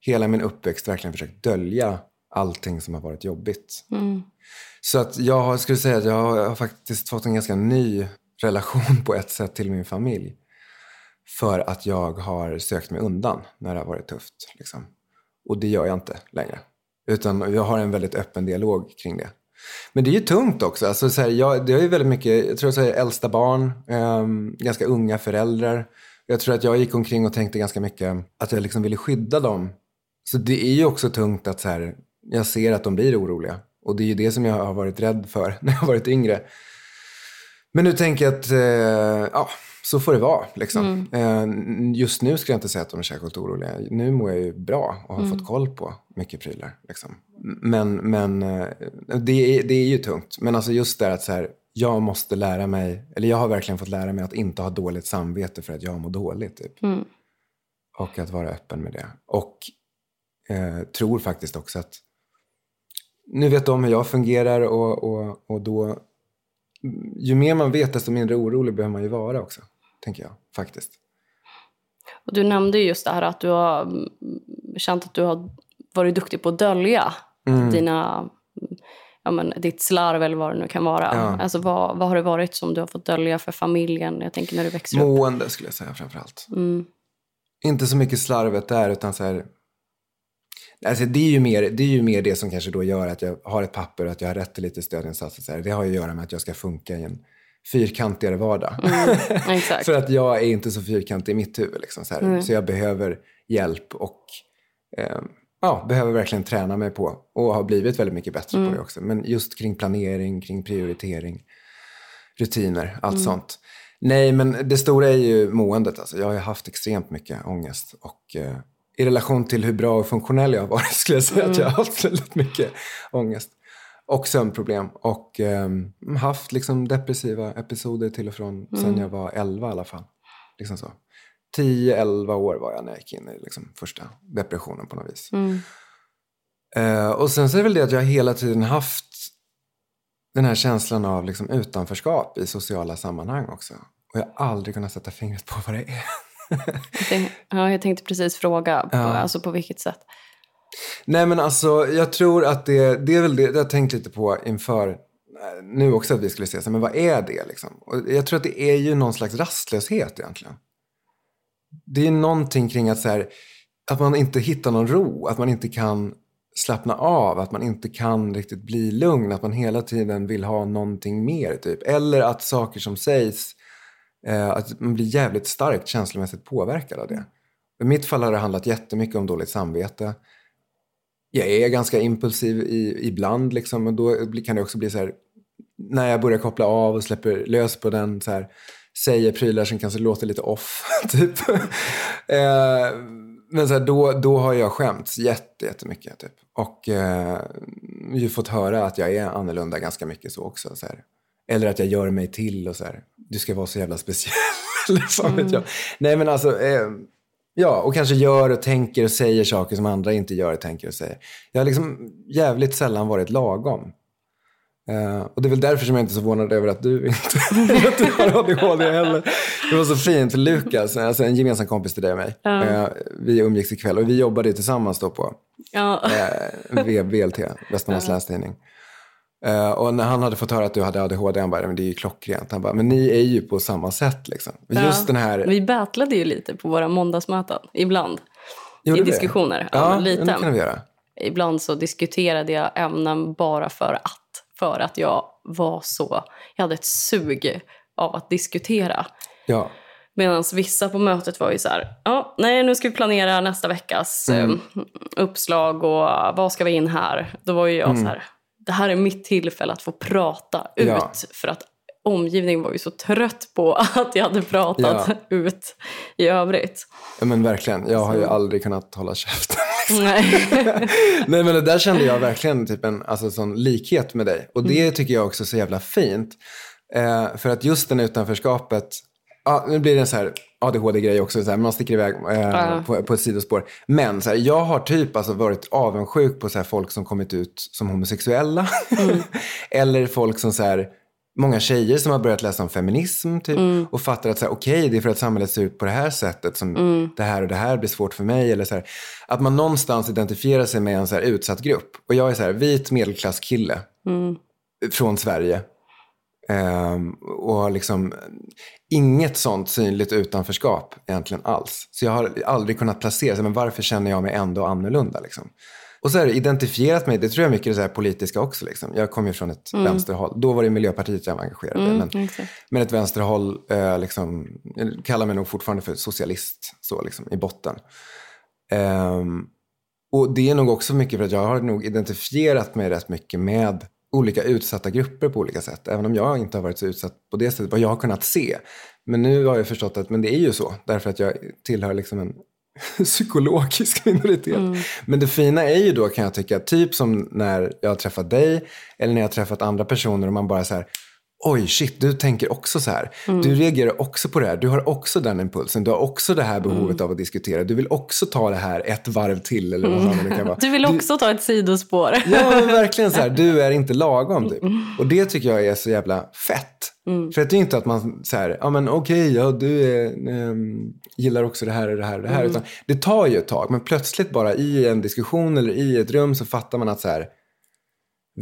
hela min uppväxt verkligen försökt dölja allting som har varit jobbigt. Mm. Så att jag skulle säga att jag har faktiskt fått en ganska ny relation på ett sätt till min familj. För att jag har sökt mig undan när det har varit tufft. Liksom. Och det gör jag inte längre. Utan jag har en väldigt öppen dialog kring det. Men det är ju tungt också. Alltså, så här, jag, det är ju väldigt mycket, jag tror jag är äldsta barn, um, ganska unga föräldrar. Jag tror att jag gick omkring och tänkte ganska mycket att jag liksom ville skydda dem. Så det är ju också tungt att så här, jag ser att de blir oroliga. Och det är ju det som jag har varit rädd för när jag har varit yngre. Men nu tänker jag att, eh, ja, så får det vara. Liksom. Mm. Eh, just nu skulle jag inte säga att de är särskilt oroliga. Nu mår jag ju bra och har mm. fått koll på mycket prylar. Liksom. Men, men eh, det, är, det är ju tungt. Men alltså just det att så här, jag måste lära mig, eller jag har verkligen fått lära mig att inte ha dåligt samvete för att jag mår dåligt. Typ. Mm. Och att vara öppen med det. Och eh, tror faktiskt också att nu vet de hur jag fungerar och, och, och då... Ju mer man vet desto mindre orolig behöver man ju vara också, tänker jag faktiskt. Och du nämnde just det här att du har mm, känt att du har varit duktig på att dölja mm. dina, ja, men, ditt slarv eller vad det nu kan vara. Ja. Alltså, vad, vad har det varit som du har fått dölja för familjen? Jag tänker när du växer Mående, upp. Skulle jag säga framförallt. Mm. Inte så mycket slarvet där utan så här, Alltså det, är ju mer, det är ju mer det som kanske då gör att jag har ett papper och att jag har rätt till lite stödinsatser. Så här. Det har ju att göra med att jag ska funka i en fyrkantigare vardag. Mm, För att jag är inte så fyrkantig i mitt huvud. Liksom, så, mm. så jag behöver hjälp och eh, ja, behöver verkligen träna mig på och har blivit väldigt mycket bättre mm. på det också. Men just kring planering, kring prioritering, rutiner, allt mm. sånt. Nej, men det stora är ju måendet. Alltså. Jag har ju haft extremt mycket ångest och eh, i relation till hur bra och funktionell jag har varit skulle jag säga mm. att jag har haft väldigt mycket ångest. Och sömnproblem. Och um, haft liksom depressiva episoder till och från mm. sen jag var 11 i alla fall. Liksom så. 10-11 år var jag när jag gick in i liksom, första depressionen på något vis. Mm. Uh, och sen så är det väl det att jag hela tiden haft den här känslan av liksom, utanförskap i sociala sammanhang också. Och jag har aldrig kunnat sätta fingret på vad det är ja, jag tänkte precis fråga, på, ja. alltså på vilket sätt? Nej men alltså jag tror att det, det är väl det jag har tänkt lite på inför eh, nu också att vi skulle se, men vad är det liksom? Och jag tror att det är ju någon slags rastlöshet egentligen. Det är någonting kring att, så här, att man inte hittar någon ro, att man inte kan slappna av, att man inte kan riktigt bli lugn, att man hela tiden vill ha någonting mer. Typ. Eller att saker som sägs Eh, att man blir jävligt starkt känslomässigt påverkad av det. I mitt fall har det handlat jättemycket om dåligt samvete. Jag är ganska impulsiv i, ibland, liksom, och då kan det också bli så här, när jag börjar koppla av och släpper lös på den, så här, säger prylar som kanske låter lite off, typ. eh, men så här, då, då har jag skämts jätte, jättemycket. Typ. Och eh, ju fått höra att jag är annorlunda ganska mycket så också. Så här. Eller att jag gör mig till och så här, du ska vara så jävla speciell. liksom, mm. jag. Nej men alltså, eh, ja, och kanske gör och tänker och säger saker som andra inte gör och tänker och säger. Jag har liksom jävligt sällan varit lagom. Uh, och det är väl därför som jag inte är så förvånad över att du inte att du har ADHD heller. Det var så fint, Lukas, alltså en gemensam kompis till dig och mig, uh. Uh, vi umgicks ikväll och vi jobbade tillsammans då på uh. VLT, Västmanlands uh. Länstidning. Uh, och när han hade fått höra att du hade ADHD, han bara, men det är ju klockrent. Han bara, men ni är ju på samma sätt liksom. Ja, Just den här... Vi battlade ju lite på våra måndagsmöten, ibland. i diskussioner. Ja, ja lite. det kan vi göra. Ibland så diskuterade jag ämnen bara för att. För att jag var så... Jag hade ett sug av att diskutera. Ja. Medan vissa på mötet var ju så här, ja, nej nu ska vi planera nästa veckas mm. eh, uppslag och vad ska vi in här? Då var ju jag mm. så här, det här är mitt tillfälle att få prata ut. Ja. För att omgivningen var ju så trött på att jag hade pratat ja. ut i övrigt. Ja men verkligen, jag har ju aldrig kunnat hålla käften. Nej. Nej men det där kände jag verkligen typ en alltså, sån likhet med dig. Och det mm. tycker jag också är så jävla fint. Eh, för att just det utanförskapet Ja, nu blir det en så här ADHD-grej också, så här, man sticker iväg eh, ja. på, på ett sidospår. Men så här, jag har typ alltså varit avundsjuk på så här, folk som kommit ut som homosexuella. Mm. Eller folk som så här, många tjejer som har börjat läsa om feminism typ, mm. och fattar att okej, okay, det är för att samhället ser ut på det här sättet som mm. det här och det här blir svårt för mig. Eller så här, att man någonstans identifierar sig med en så här utsatt grupp. Och jag är så här, vit medelklasskille mm. från Sverige. Um, och har liksom inget sånt synligt utanförskap egentligen alls. Så jag har aldrig kunnat placera sig, men varför känner jag mig ändå annorlunda? Liksom? Och så har det identifierat mig, det tror jag mycket är så politiska också. Liksom. Jag kommer ju från ett mm. vänsterhåll. Då var det Miljöpartiet jag var engagerad i. Mm, men, men ett vänsterhåll, eh, liksom, jag kallar mig nog fortfarande för socialist så, liksom, i botten. Um, och det är nog också mycket för att jag har nog identifierat mig rätt mycket med olika utsatta grupper på olika sätt. Även om jag inte har varit så utsatt på det sättet, vad jag har kunnat se. Men nu har jag förstått att men det är ju så, därför att jag tillhör liksom en psykologisk minoritet. Mm. Men det fina är ju då kan jag tycka, typ som när jag har träffat dig eller när jag har träffat andra personer och man bara så här, oj shit, du tänker också så här. Mm. Du reagerar också på det här. Du har också den impulsen. Du har också det här behovet mm. av att diskutera. Du vill också ta det här ett varv till. Eller vad mm. det kan vara. Du vill också du... ta ett sidospår. ja, verkligen så här. Du är inte lagom. Typ. Och det tycker jag är så jävla fett. Mm. För det är inte att man säger, ja men okej, okay, ja, du är, ähm, gillar också det här och det här och det här. Mm. Utan det tar ju ett tag. Men plötsligt bara i en diskussion eller i ett rum så fattar man att så här,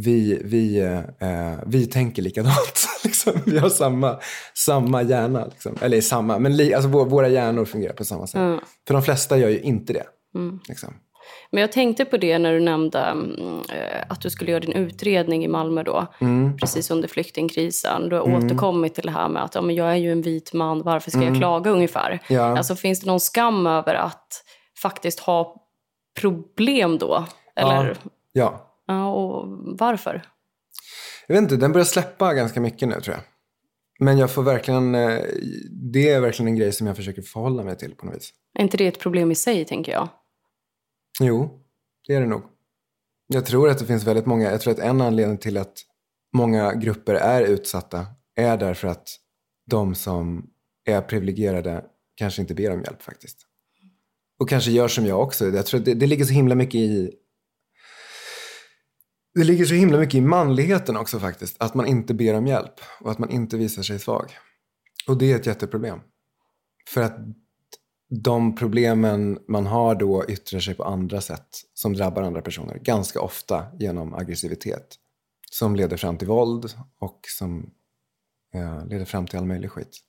vi, vi, eh, vi tänker likadant. liksom. Vi har samma, samma hjärna. Liksom. Eller samma, men li, alltså, våra hjärnor fungerar på samma sätt. Mm. För de flesta gör ju inte det. Mm. Liksom. Men jag tänkte på det när du nämnde äh, att du skulle göra din utredning i Malmö då. Mm. Precis under flyktingkrisen. Du har mm. återkommit till det här med att ja, men jag är ju en vit man, varför ska jag mm. klaga ungefär? Ja. Alltså finns det någon skam över att faktiskt ha problem då? Eller? Ja. ja. Ja, och varför? Jag vet inte, den börjar släppa ganska mycket nu tror jag. Men jag får verkligen, eh, det är verkligen en grej som jag försöker förhålla mig till på något vis. Är inte det ett problem i sig, tänker jag? Jo, det är det nog. Jag tror att det finns väldigt många, jag tror att en anledning till att många grupper är utsatta är därför att de som är privilegierade kanske inte ber om hjälp faktiskt. Och kanske gör som jag också. Jag tror att det, det ligger så himla mycket i det ligger så himla mycket i manligheten också faktiskt. Att man inte ber om hjälp och att man inte visar sig svag. Och det är ett jätteproblem. För att de problemen man har då yttrar sig på andra sätt som drabbar andra personer. Ganska ofta genom aggressivitet. Som leder fram till våld och som eh, leder fram till all möjlig skit.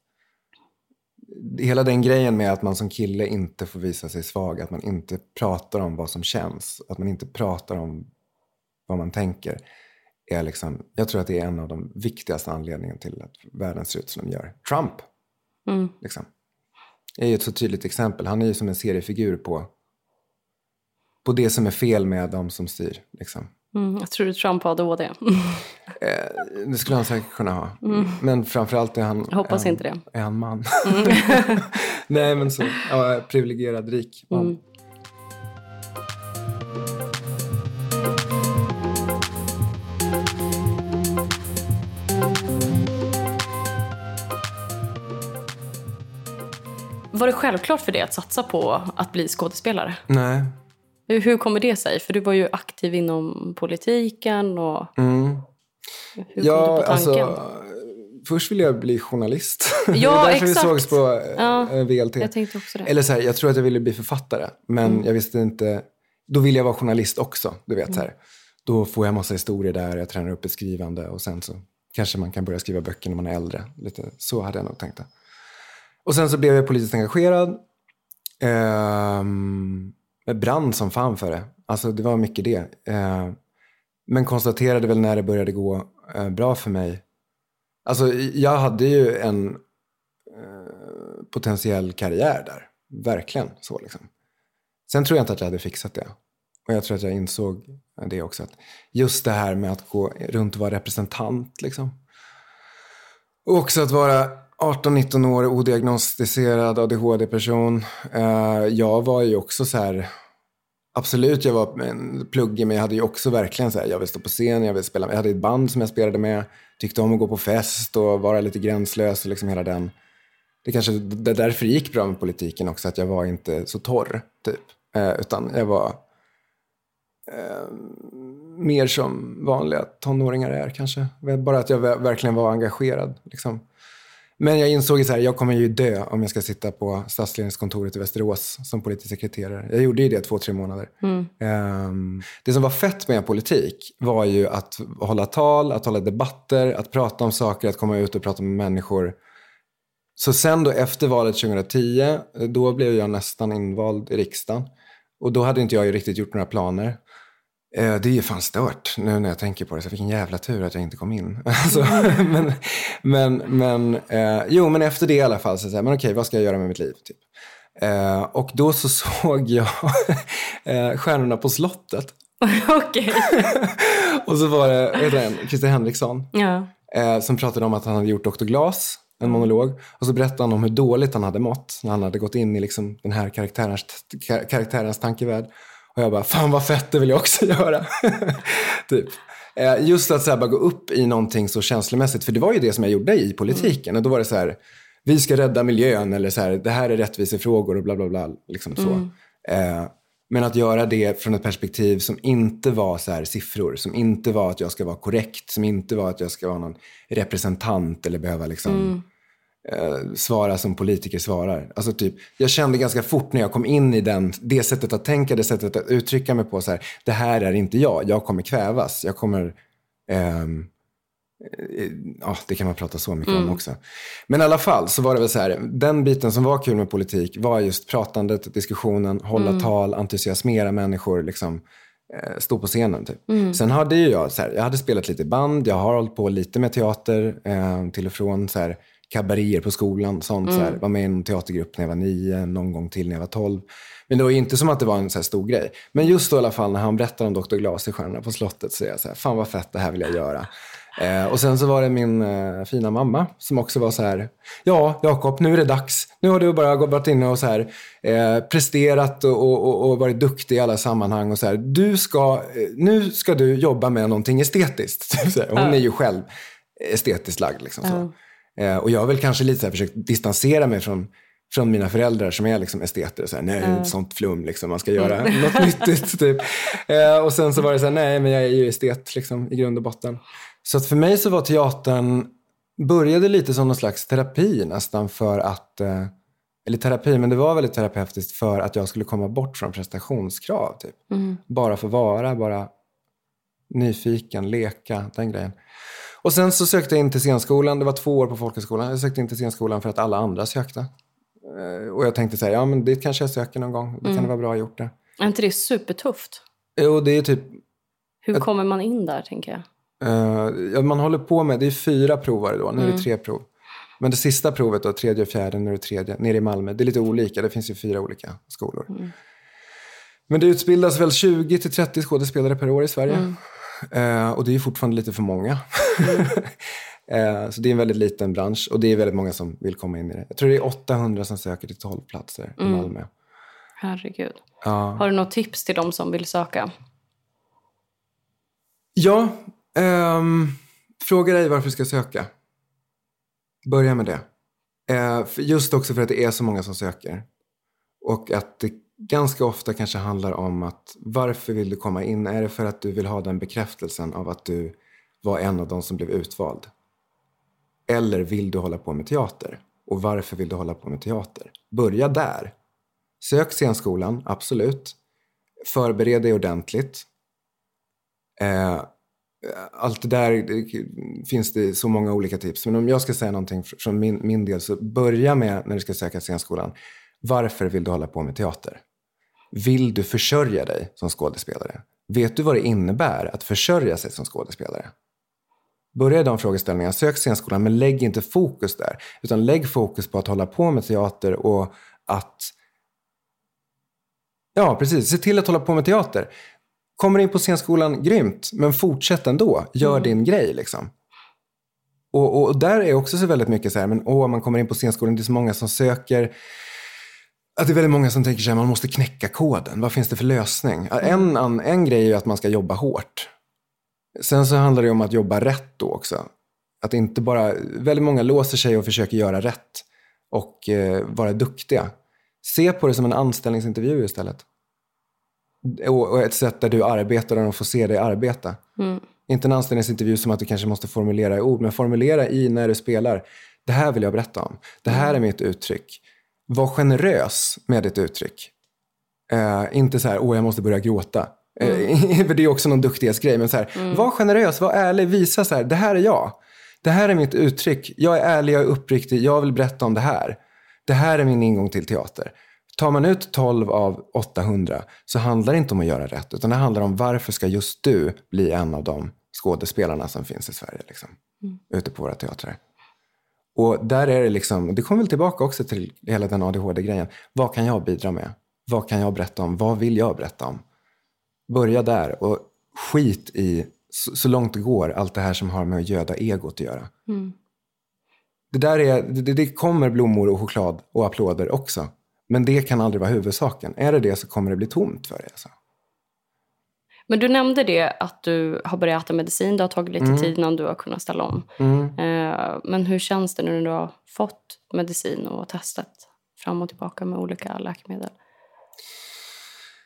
Hela den grejen med att man som kille inte får visa sig svag, att man inte pratar om vad som känns, att man inte pratar om vad man tänker. Är liksom, jag tror att det är en av de viktigaste anledningarna till att världen ser ut som den gör. Trump, mm. liksom, är ju ett så tydligt exempel. Han är ju som en seriefigur på, på det som är fel med de som styr. Liksom. Mm, jag tror Trump har ADHD. eh, det skulle han säkert kunna ha. Mm. Men framförallt är han... Jag hoppas är inte det. Är han man? Mm. Nej, men så. Ja, privilegierad, rik man. Mm. Var det självklart för dig att satsa på att bli skådespelare? Nej. Hur, hur kommer det sig? För du var ju aktiv inom politiken och... Mm. Hur kom ja, du på tanken? Alltså, först ville jag bli journalist. Ja, det var därför exakt. vi sågs på ja, eh, VLT. Jag tänkte också det. Eller så här, jag tror att jag ville bli författare. Men mm. jag visste inte... Då ville jag vara journalist också. Du vet, mm. här. Då får jag massa historier där, jag tränar upp ett skrivande och sen så kanske man kan börja skriva böcker när man är äldre. Lite så hade jag nog tänkt det. Och sen så blev jag politiskt engagerad. Ehm, um, jag brann som fan för det. Alltså det var mycket det. Eh, men konstaterade väl när det började gå eh, bra för mig. Alltså jag hade ju en eh, potentiell karriär där. Verkligen så liksom. Sen tror jag inte att jag hade fixat det. Och jag tror att jag insåg det också. Att just det här med att gå runt och vara representant liksom. Och också att vara 18-19 år odiagnostiserad ADHD-person. Eh, jag var ju också så här Absolut, jag var en pluggig, men jag hade ju också verkligen så här, jag vill stå på scen, jag vill spela, jag hade ett band som jag spelade med, tyckte om att gå på fest och vara lite gränslös och liksom hela den. Det kanske det därför gick bra med politiken också, att jag var inte så torr, typ. Eh, utan jag var eh, mer som vanliga tonåringar är kanske. Bara att jag verkligen var engagerad. Liksom. Men jag insåg att jag kommer ju dö om jag ska sitta på stadsledningskontoret i Västerås som politisk sekreterare. Jag gjorde ju det två, tre månader. Mm. Um, det som var fett med politik var ju att hålla tal, att hålla debatter, att prata om saker, att komma ut och prata med människor. Så sen då efter valet 2010, då blev jag nästan invald i riksdagen. Och då hade inte jag ju riktigt gjort några planer. Eh, det är ju fan stört nu när jag tänker på det. Så vilken jävla tur att jag inte kom in. Alltså, men men, men eh, jo, men efter det i alla fall så säger men okej, vad ska jag göra med mitt liv? Typ. Eh, och då så såg jag eh, Stjärnorna på slottet. Okej. och så var det Christer Henriksson ja. eh, som pratade om att han hade gjort Dr. Glas, en monolog. Och så berättade han om hur dåligt han hade mått när han hade gått in i liksom den här karaktärens, karaktärens tankevärld. Och jag bara, fan vad fett, det vill jag också göra. typ. Eh, just att så här, bara gå upp i någonting så känslomässigt, för det var ju det som jag gjorde i politiken. Mm. Och då var det så här, vi ska rädda miljön eller så här, det här är rättvisefrågor och bla bla bla. Liksom så. Mm. Eh, men att göra det från ett perspektiv som inte var så här siffror, som inte var att jag ska vara korrekt, som inte var att jag ska vara någon representant eller behöva liksom mm eh, svara som politiker svarar. Alltså typ, jag kände ganska fort när jag kom in i den, det sättet att tänka, det sättet att uttrycka mig på. Så här, det här är inte jag, jag kommer kvävas. Jag kommer... Ehm, eh, ja, det kan man prata så mycket mm. om också. Men i alla fall så var det väl så här, den biten som var kul med politik var just pratandet, diskussionen, hålla mm. tal, entusiasmera människor, liksom eh, stå på scenen. Typ. Mm. Sen hade ju jag, så här, jag hade spelat lite band, jag har hållit på lite med teater eh, till och från. Så här, kabaréer på skolan. Sånt, mm. så här, mm. var med i en teatergrupp när jag var nio, någon gång till när jag var tolv. Men det var inte som att det var en så stor grej. Men just då i alla fall när han berättade om Dr. Stjärnorna på slottet så är jag så här, fan vad fett, det här vill jag göra. Eh, och sen så var det min eh, fina mamma som också var så här, ja Jakob, nu är det dags. Nu har du bara varit inne och så här, eh, presterat och, och, och, varit duktig i alla sammanhang. Och så här, du ska, eh, nu ska du jobba med någonting estetiskt. Hon är ju själv estetiskt lagd. Liksom, så. Eh, och jag har väl kanske lite så här försökt distansera mig från, från mina föräldrar som är liksom esteter. Så här, nej, mm. sånt flum, liksom. man ska göra mm. något nyttigt. Typ. Eh, och sen så var det så här, nej, men jag är ju estet liksom, i grund och botten. Så att för mig så var teatern, började lite som någon slags terapi nästan för att, eh, eller terapi, men det var väldigt terapeutiskt för att jag skulle komma bort från prestationskrav. Typ. Mm. Bara få vara, bara nyfiken, leka, den grejen. Och sen så sökte jag in till scenskolan. Det var två år på folkhögskolan. Jag sökte in till scenskolan för att alla andra sökte. Eh, och jag tänkte säga, ja men det kanske jag söker någon gång. Det mm. kan det vara bra gjort det. Är inte det supertufft? Jo, det är typ... Hur ett, kommer man in där, tänker jag? Uh, man håller på med, det är fyra provare då. Nu är det mm. tre prov. Men det sista provet då, tredje och fjärde, nu är det tredje, nere i Malmö. Det är lite olika, det finns ju fyra olika skolor. Mm. Men det utbildas väl 20 till 30 skådespelare per år i Sverige. Eh, och det är fortfarande lite för många. Mm. eh, så det är en väldigt liten bransch och det är väldigt många som vill komma in i det. Jag tror det är 800 som söker till 12 platser mm. i Malmö. Herregud. Ja. Har du något tips till de som vill söka? Ja. Um, fråga dig varför du ska söka. Börja med det. Uh, just också för att det är så många som söker. Och att det ganska ofta kanske handlar om att varför vill du komma in? Är det för att du vill ha den bekräftelsen av att du var en av de som blev utvald? Eller vill du hålla på med teater? Och varför vill du hålla på med teater? Börja där. Sök scenskolan, absolut. Förbered dig ordentligt. Eh, allt det där det finns det så många olika tips. Men om jag ska säga någonting från min, min del så börja med när du ska söka scenskolan. Varför vill du hålla på med teater? Vill du försörja dig som skådespelare? Vet du vad det innebär att försörja sig som skådespelare? Börja i de frågeställningarna. Sök scenskolan, men lägg inte fokus där. Utan lägg fokus på att hålla på med teater och att... Ja, precis. Se till att hålla på med teater. Kommer in på scenskolan, grymt. Men fortsätt ändå. Gör mm. din grej liksom. Och, och, där är också så väldigt mycket så här, men åh, man kommer in på scenskolan, det är så många som söker. Att det är väldigt många som tänker att man måste knäcka koden. Vad finns det för lösning? En, en, en grej är ju att man ska jobba hårt. Sen så handlar det om att jobba rätt då också. Att inte bara, väldigt många låser sig och försöker göra rätt och eh, vara duktiga. Se på det som en anställningsintervju istället. Och, och ett sätt där du arbetar och de får se dig arbeta. Mm. Inte en anställningsintervju som att du kanske måste formulera i ord, men formulera i när du spelar. Det här vill jag berätta om. Det här är mitt uttryck. Var generös med ditt uttryck. Uh, inte så här, åh jag måste börja gråta. Mm. För det är också någon duktighetsgrej. Men så här, mm. var generös, var ärlig, visa så här, det här är jag. Det här är mitt uttryck. Jag är ärlig, jag är uppriktig, jag vill berätta om det här. Det här är min ingång till teater. Tar man ut 12 av 800 så handlar det inte om att göra rätt, utan det handlar om varför ska just du bli en av de skådespelarna som finns i Sverige, liksom, mm. ute på våra teatrar. Och där är det liksom, det kommer väl tillbaka också till hela den ADHD-grejen. Vad kan jag bidra med? Vad kan jag berätta om? Vad vill jag berätta om? Börja där och skit i, så, så långt det går, allt det här som har med att göda egot att göra. Mm. Det, där är, det, det kommer blommor och choklad och applåder också. Men det kan aldrig vara huvudsaken. Är det det så kommer det bli tomt för dig. Alltså. Men du nämnde det att du har börjat äta medicin. Det har tagit lite mm. tid innan du har kunnat ställa om. Mm. Eh, men hur känns det nu när du har fått medicin och testat fram och tillbaka med olika läkemedel?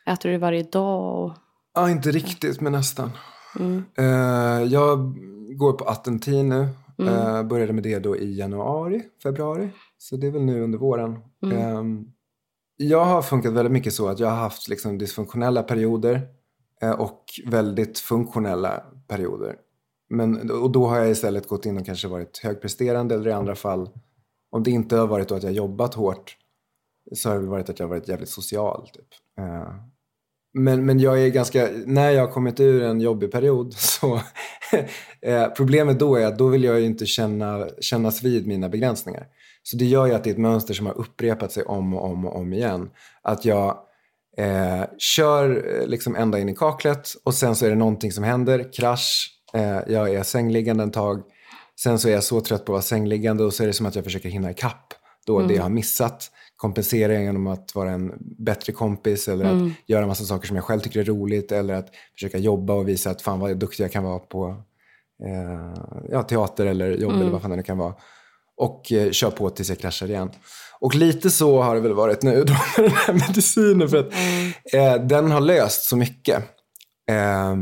Äter du det varje dag? Och... Ja, inte riktigt, men nästan. Mm. Eh, jag går på Attentin nu. Mm. Eh, började med det då i januari, februari. Så det är väl nu under våren. Mm. Ehm, jag har funkat väldigt mycket så att jag har haft liksom dysfunktionella perioder Eh, och väldigt funktionella perioder. Men, och då har jag istället gått in och kanske varit högpresterande eller i andra fall, om det inte har varit då att jag jobbat hårt, så har det varit att jag varit jävligt social. Typ. Eh, men, men jag är ganska, när jag har kommit ur en jobbig period så eh, problemet då är att då vill jag inte känna, kännas vid mina begränsningar. Så det gör ju att det är ett mönster som har upprepat sig om och om och om igen. Att jag eh, kör eh, liksom ända in i kaklet och sen så är det någonting som händer, krasch, eh, jag är sängliggande en tag. Sen så är jag så trött på att vara sängliggande och så är det som att jag försöker hinna ikapp då mm. det jag har missat. Kompensera genom att vara en bättre kompis eller mm. att göra massa saker som jag själv tycker är roligt eller att försöka jobba och visa att fan vad duktig jag kan vara på eh, ja, teater eller jobb mm. eller vad fan det nu kan vara och eh, kör på tills jag kraschar igen. Och lite så har det väl varit nu då med den här medicinen för att mm. eh, den har löst så mycket. Eh,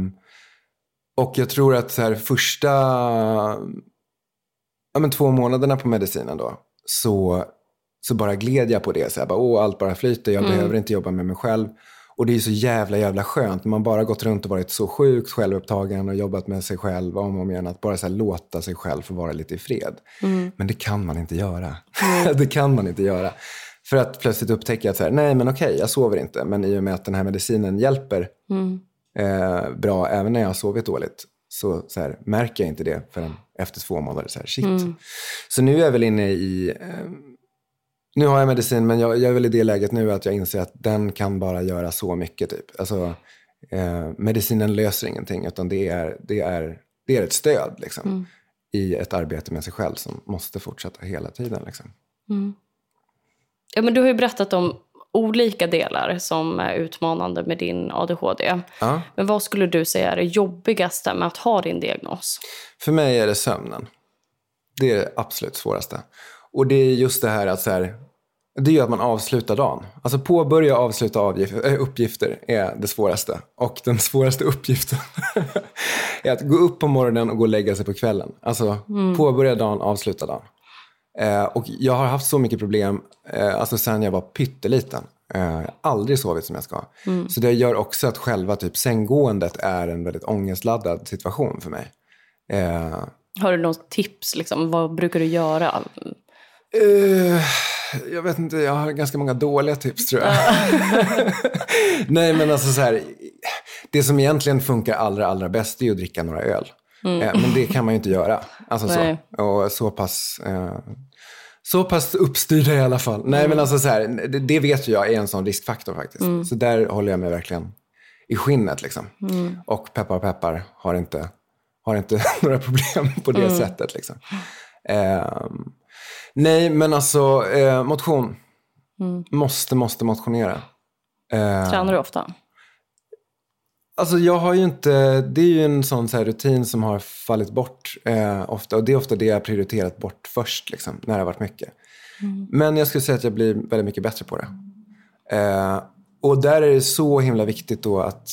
och jag tror att så här, första ja, men två månaderna på medicinen då så, så bara gled jag på det. Så här, bara, Åh, allt bara flyter, jag mm. behöver inte jobba med mig själv. Och det är så jävla, jävla skönt. Man bara gått runt och varit så sjukt självupptagen och jobbat med sig själv om och om igen. Att bara så låta sig själv få vara lite i fred. Mm. Men det kan man inte göra. Mm. det kan man inte göra. För att plötsligt upptäcka att så här, nej men okej, jag sover inte. Men i och med att den här medicinen hjälper mm. eh, bra även när jag har sovit dåligt. Så, så här, märker jag inte det förrän efter två månader. Så, här, shit. Mm. så nu är jag väl inne i eh, nu har jag medicin, men jag, jag är väl i det läget nu att jag inser att den kan bara göra så mycket. Typ. Alltså, eh, medicinen löser ingenting, utan det är, det är, det är ett stöd liksom, mm. i ett arbete med sig själv som måste fortsätta hela tiden. Liksom. Mm. Ja, men du har ju berättat om olika delar som är utmanande med din ADHD. Ja. Men vad skulle du säga är det jobbigaste med att ha din diagnos? För mig är det sömnen. Det är det absolut svåraste. Och det är just det här att så här, det gör att man avslutar dagen. Alltså påbörja och avsluta äh, uppgifter är det svåraste. Och den svåraste uppgiften är att gå upp på morgonen och gå och lägga sig på kvällen. Alltså mm. påbörja dagen, avsluta dagen. Eh, och jag har haft så mycket problem eh, alltså sen jag var pytteliten. Eh, jag har aldrig sovit som jag ska. Mm. Så det gör också att själva typ sänggåendet är en väldigt ångestladdad situation för mig. Eh, har du något tips? Liksom? Vad brukar du göra? Uh, Jag vet inte, jag har ganska många dåliga tips tror jag. Nej, men alltså så här, det som egentligen funkar allra, allra bäst är ju att dricka några öl. Mm. Eh, men det kan man ju inte göra. Alltså så. Och så pass, eh, så pass uppstyrda i alla fall. Nej, mm. men alltså så här, det, det, vet ju jag är en sån riskfaktor faktiskt. Mm. Så där håller jag mig verkligen i skinnet liksom. Mm. Och peppar peppar har inte, har inte några problem på det mm. sättet liksom. Eh, nej, men alltså eh, motion. Mm. Måste, måste motionera. Eh, Tränar du ofta? Alltså jag har ju inte, det är ju en sån så rutin som har fallit bort eh, ofta. Och det är ofta det jag har prioriterat bort först, liksom, när det har varit mycket. Mm. Men jag skulle säga att jag blir väldigt mycket bättre på det. Eh, och där är det så himla viktigt då att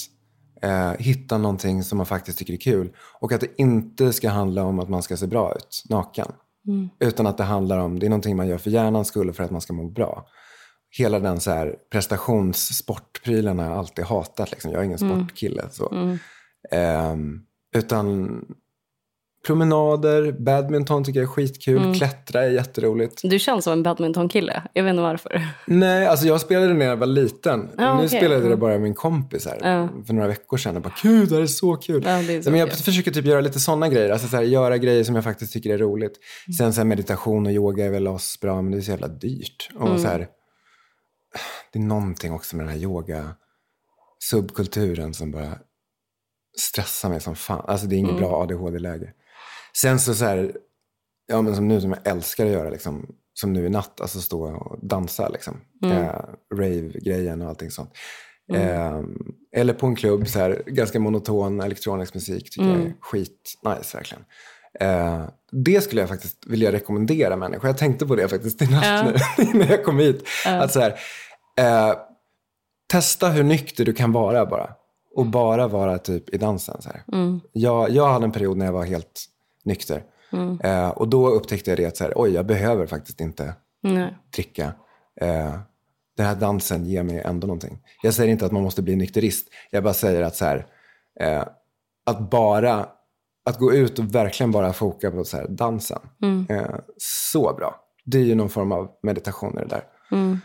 eh, hitta någonting som man faktiskt tycker är kul. Och att det inte ska handla om att man ska se bra ut naken. Mm. Utan att det handlar om, det är någonting man gör för hjärnans skull och för att man ska må bra hela den så här prestationssportprylen har jag alltid hatat. Liksom. Jag är ingen mm. sportkille. Så. Mm. Um, utan promenader, badminton tycker jag är skitkul, mm. klättra är jätteroligt. Du känns som en badmintonkille, jag vet inte varför. Nej, alltså jag spelade när jag var liten. Ah, nu okay. spelade jag det mm. bara med min kompis här ah. för några veckor sedan. Jag bara, gud det här är så kul. Ah, är så men jag kul. försöker typ göra lite sådana grejer, alltså så här, göra grejer som jag faktiskt tycker är roligt. Mm. Sen så här, meditation och yoga är väl oss bra, men det är så jävla dyrt. Och mm. så här, det är någonting också med den här yoga subkulturen som bara stressar mig som fan. Alltså det är inget mm. bra ADHD-läge. Sen så, så här, ja men som nu som jag älskar att göra, liksom, som nu i natt, alltså stå och dansa liksom. Mm. Eh, Rave-grejen och allting sånt. Mm. Eh, eller på en klubb, så här, ganska monoton elektronisk musik tycker mm. jag är skit-nice verkligen. Eh, det skulle jag faktiskt vilja rekommendera människor. Jag tänkte på det faktiskt i natt nu, när jag kom hit. Ja. Att så här, eh, testa hur nykter du kan vara bara. Och bara vara typ i dansen. Så. Mm. Jag, jag hade en period när jag var helt nykter. Mm. Eh, och då upptäckte jag det att så här, oj, jag behöver faktiskt inte Nej. dricka. Eh, den här dansen ger mig ändå någonting. Jag säger inte att man måste bli nykterist. Jag bara säger att så här, eh, att bara att gå ut och verkligen bara foka på så här, dansen. Mm. Eh, så bra. Det är ju någon form av meditation i det där. Mm.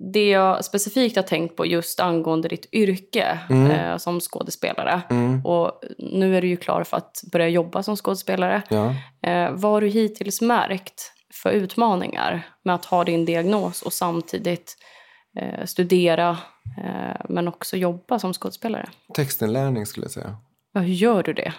Det jag specifikt har tänkt på just angående ditt yrke mm. eh, som skådespelare. Mm. Och nu är du ju klar för att börja jobba som skådespelare. Ja. Eh, vad har du hittills märkt för utmaningar med att ha din diagnos och samtidigt eh, studera eh, men också jobba som skådespelare? Textinlärning skulle jag säga. Ja, hur gör du det?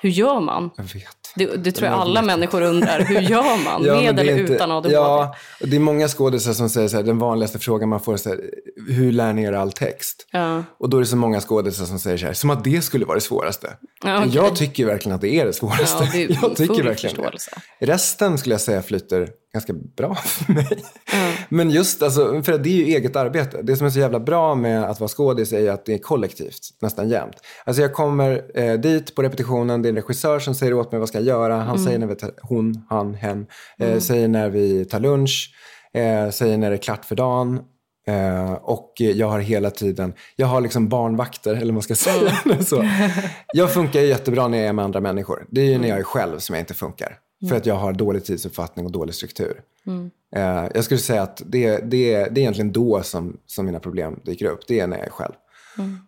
Hur gör man? Jag vet. Det, det tror jag, alla människor undrar. Hur gör man? ja, med eller inte, utan ADHD? Ja, det är många skådespelare som säger så här, den vanligaste frågan man får är så här, hur lär ni er all text? Ja. Och då är det så många skådespelare som säger så här, som att det skulle vara det svåraste. Ja, okay. Jag tycker verkligen att det är det svåraste. Det är jag tycker verkligen det. Resten skulle jag säga flyter ganska bra för mig. Mm. Men just, alltså, för det är ju eget arbete. Det som är så jävla bra med att vara skådis är att det är kollektivt, nästan jämt. Alltså jag kommer eh, dit på repetitionen, det är en regissör som säger åt mig vad ska jag göra. Han mm. säger när vi tar, hon, han, hen, eh, mm. säger när vi tar lunch, eh, säger när det är klart för dagen. Uh, och jag har hela tiden, jag har liksom barnvakter, eller vad man ska säga. Mm. så. Jag funkar jättebra när jag är med andra människor. Det är ju när mm. jag är själv som jag inte funkar. För att jag har dålig tidsuppfattning och dålig struktur. Uh, jag skulle säga att det, det, det är egentligen då som, som mina problem dyker upp. Det är när jag är själv.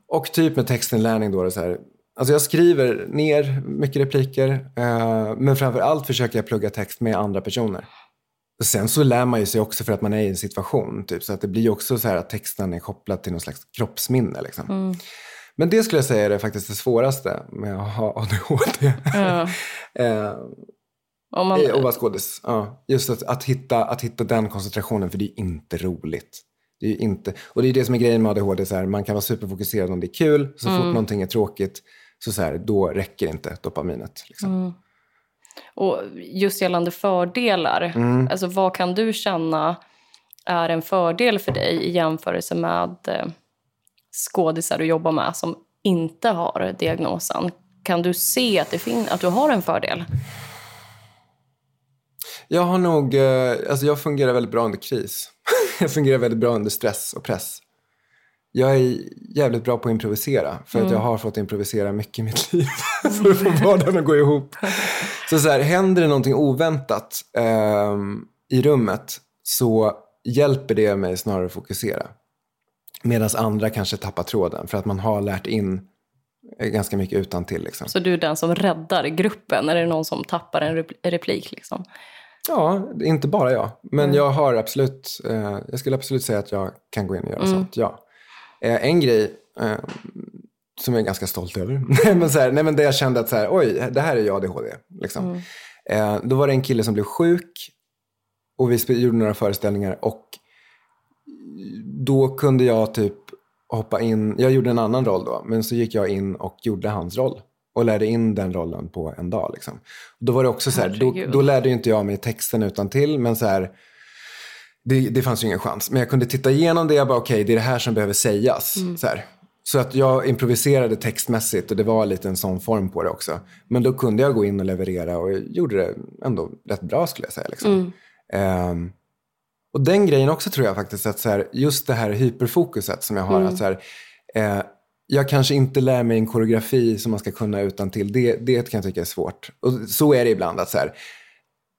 Och typ med textinlärning då, det så här, alltså jag skriver ner mycket repliker. Uh, men framför allt försöker jag plugga text med andra personer. Och sen så lär man ju sig också för att man är i en situation. Typ, så att det blir också så här att texten är kopplad till någon slags kroppsminne. Liksom. Mm. Men det skulle jag säga är faktiskt det svåraste med att ha ADHD. Ja. eh, om man... Och vara skådis. Ja. Just att, att, hitta, att hitta den koncentrationen, för det är inte roligt. Det är inte, och det är det som är grejen med ADHD, så här, man kan vara superfokuserad om det är kul, så mm. fort någonting är tråkigt, så, så här, då räcker inte dopaminet. Liksom. Mm. Och just gällande fördelar, mm. alltså vad kan du känna är en fördel för dig i jämförelse med eh, skådisar du jobbar med som inte har diagnosen? Kan du se att, det fin- att du har en fördel? Jag har nog, eh, alltså jag fungerar väldigt bra under kris. jag fungerar väldigt bra under stress och press. Jag är jävligt bra på att improvisera. För mm. att jag har fått improvisera mycket i mitt liv. för att få vardagen att gå ihop. Så, så här, händer det någonting oväntat eh, i rummet så hjälper det mig snarare att fokusera. Medan andra kanske tappar tråden för att man har lärt in ganska mycket utan till. Liksom. Så du är den som räddar gruppen? Är det någon som tappar en replik? Liksom? Ja, inte bara jag. Men mm. jag har absolut, eh, jag skulle absolut säga att jag kan gå in och göra mm. sånt, ja. Eh, en grej eh, som jag är ganska stolt över, men, så här, nej, men där jag kände att så här, oj, det här är jag ADHD. Liksom. Mm. Eh, då var det en kille som blev sjuk och vi gjorde några föreställningar och då kunde jag typ hoppa in, jag gjorde en annan roll då, men så gick jag in och gjorde hans roll och lärde in den rollen på en dag. Liksom. Då var det också så här, då, då, lärde inte jag mig texten utan till men så här, det, det fanns ju ingen chans. Men jag kunde titta igenom det och bara, okej, okay, det är det här som behöver sägas. Mm. Så, så att jag improviserade textmässigt och det var lite en sån form på det också. Men då kunde jag gå in och leverera och jag gjorde det ändå rätt bra skulle jag säga. Liksom. Mm. Um, och den grejen också tror jag faktiskt att så här, just det här hyperfokuset som jag har. Mm. Att så här, eh, jag kanske inte lär mig en koreografi som man ska kunna utan till. Det, det kan jag tycka är svårt. Och så är det ibland. att så här,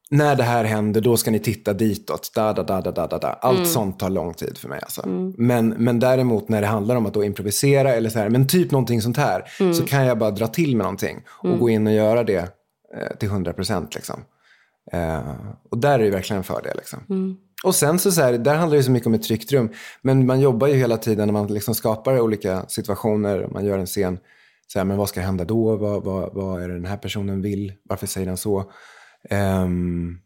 När det här händer, då ska ni titta ditåt. Da, da, da, da, da, da. Allt mm. sånt tar lång tid för mig. Alltså. Mm. Men, men däremot när det handlar om att då improvisera, eller så här, men typ någonting sånt här, mm. så kan jag bara dra till med någonting och mm. gå in och göra det eh, till 100 procent. Liksom. Eh, och där är det verkligen en fördel. Liksom. Mm. Och sen så, så här, där handlar det så mycket om ett tryggt rum. Men man jobbar ju hela tiden när man liksom skapar olika situationer. Man gör en scen. Så här, men vad ska hända då? Vad, vad, vad är det den här personen vill? Varför säger den så? Um,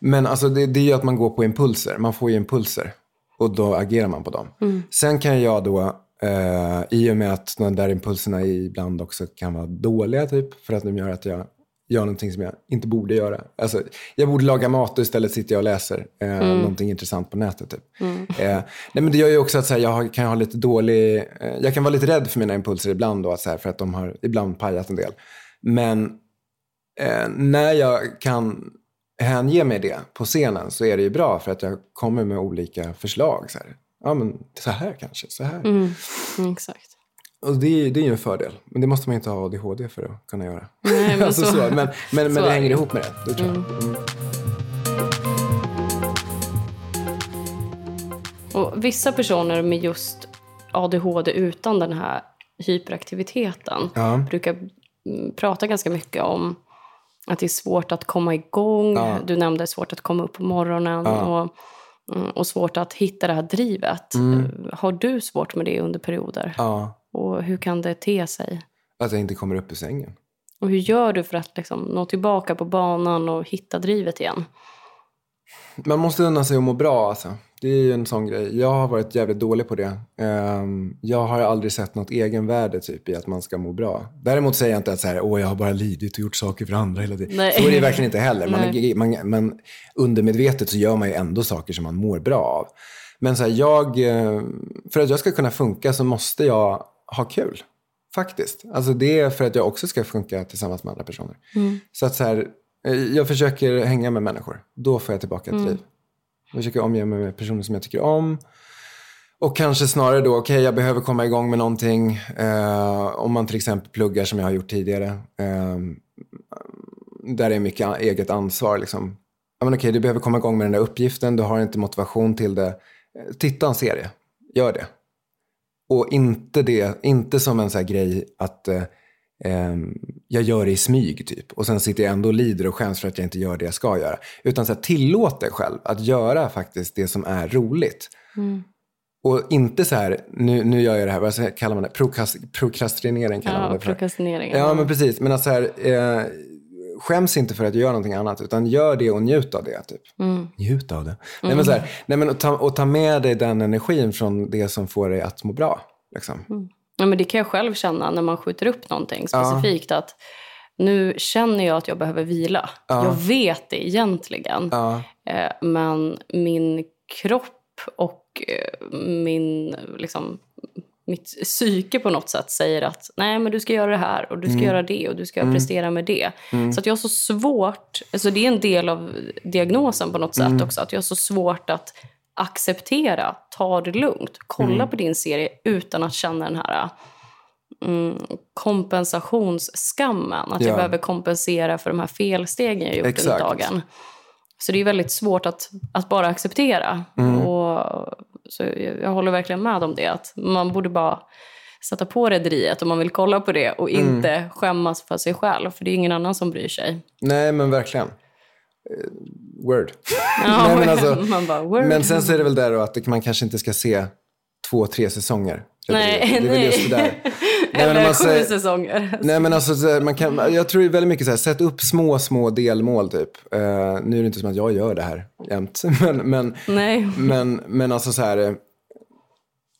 men alltså det, det är ju att man går på impulser. Man får ju impulser. Och då agerar man på dem. Mm. Sen kan jag då, uh, i och med att de där impulserna ibland också kan vara dåliga, typ, för att de gör att jag gör någonting som jag inte borde göra. Alltså, jag borde laga mat och istället sitter jag och läser eh, mm. någonting intressant på nätet. Typ. Mm. Eh, nej, men det gör ju också att här, jag kan ha lite dålig... Eh, jag kan vara lite rädd för mina impulser ibland då, så här, för att de har ibland pajat en del. Men eh, när jag kan hänge mig det på scenen så är det ju bra för att jag kommer med olika förslag. Så här. Ja, men så här kanske, så här. Mm. Exakt. Och det, det är ju en fördel. Men det måste man inte ha ADHD för att kunna göra. Nej, men, alltså, så, så, men, men, men det hänger ihop med det. det tror mm. Mm. Och vissa personer med just ADHD utan den här hyperaktiviteten ja. brukar prata ganska mycket om att det är svårt att komma igång. Ja. Du nämnde det är svårt att komma upp på morgonen. Ja. Och, mm, och svårt att hitta det här drivet. Mm. Har du svårt med det under perioder? Ja. Och hur kan det te sig? Att jag inte kommer upp ur sängen. Och hur gör du för att liksom nå tillbaka på banan och hitta drivet igen? Man måste unna sig att må bra alltså. Det är ju en sån grej. Jag har varit jävligt dålig på det. Ehm, jag har aldrig sett något egenvärde typ i att man ska må bra. Däremot säger jag inte att så här, Åh, jag har bara lidit och gjort saker för andra hela tiden. Nej. Så är det verkligen inte heller. Man, man, man, undermedvetet så gör man ju ändå saker som man mår bra av. Men så här, jag, eh, för att jag ska kunna funka så måste jag ha kul. Faktiskt. Alltså det är för att jag också ska funka tillsammans med andra personer. Mm. Så att så här, eh, jag försöker hänga med människor. Då får jag tillbaka ett mm. liv. Jag försöker omge mig med personer som jag tycker om. Och kanske snarare då, okej okay, jag behöver komma igång med någonting. Eh, om man till exempel pluggar som jag har gjort tidigare. Eh, där det är mycket eget ansvar. Liksom. Ja, men okej, okay, du behöver komma igång med den där uppgiften. Du har inte motivation till det. Eh, titta en serie. Gör det. Och inte, det, inte som en sån grej att eh, jag gör det i smyg typ. Och sen sitter jag ändå och lider och skäms för att jag inte gör det jag ska göra. Utan så här, tillåt dig själv att göra faktiskt det som är roligt. Mm. Och inte så här, nu, nu gör jag det här, vad kallar man det? Prokast, prokrastinering kallar ja, man det för. Prokrastinering. Ja, men precis. Men alltså här, eh, skäms inte för att göra någonting annat, utan gör det och njut av det. Typ. Mm. Njut av det. Mm. Nej, men så här, nej, men, och, ta, och ta med dig den energin från det som får dig att må bra. Liksom. Mm. Ja, men det kan jag själv känna när man skjuter upp någonting specifikt. Ja. att Nu känner jag att jag behöver vila. Ja. Jag vet det egentligen. Ja. Eh, men min kropp och eh, min liksom, mitt psyke på något sätt säger att nej men du ska göra det här och du ska mm. göra det och du ska mm. prestera med det. Mm. Så att jag har så svårt, alltså det är en del av diagnosen på något sätt mm. också, att jag har så svårt att acceptera, ta det lugnt, kolla mm. på din serie utan att känna den här mm, kompensationsskammen. Att ja. jag behöver kompensera för de här felstegen jag gjort Exakt. under dagen. Så det är väldigt svårt att, att bara acceptera. Mm. Och, så jag, jag håller verkligen med om det. Att man borde bara sätta på rederiet om man vill kolla på det och mm. inte skämmas för sig själv. För det är ingen annan som bryr sig. Nej, men verkligen. Uh, word. Ja, Nej, men, alltså, man bara, word. men sen så är det väl där då att man kanske inte ska se två, tre säsonger. Nej, det, det är nej. just det där. Eller nej, sju säger, säsonger. Nej, men alltså, man kan, jag tror väldigt mycket så här, sätt upp små, små delmål typ. Uh, nu är det inte som att jag gör det här jämt. Men, men, nej. men, men alltså så här, okej,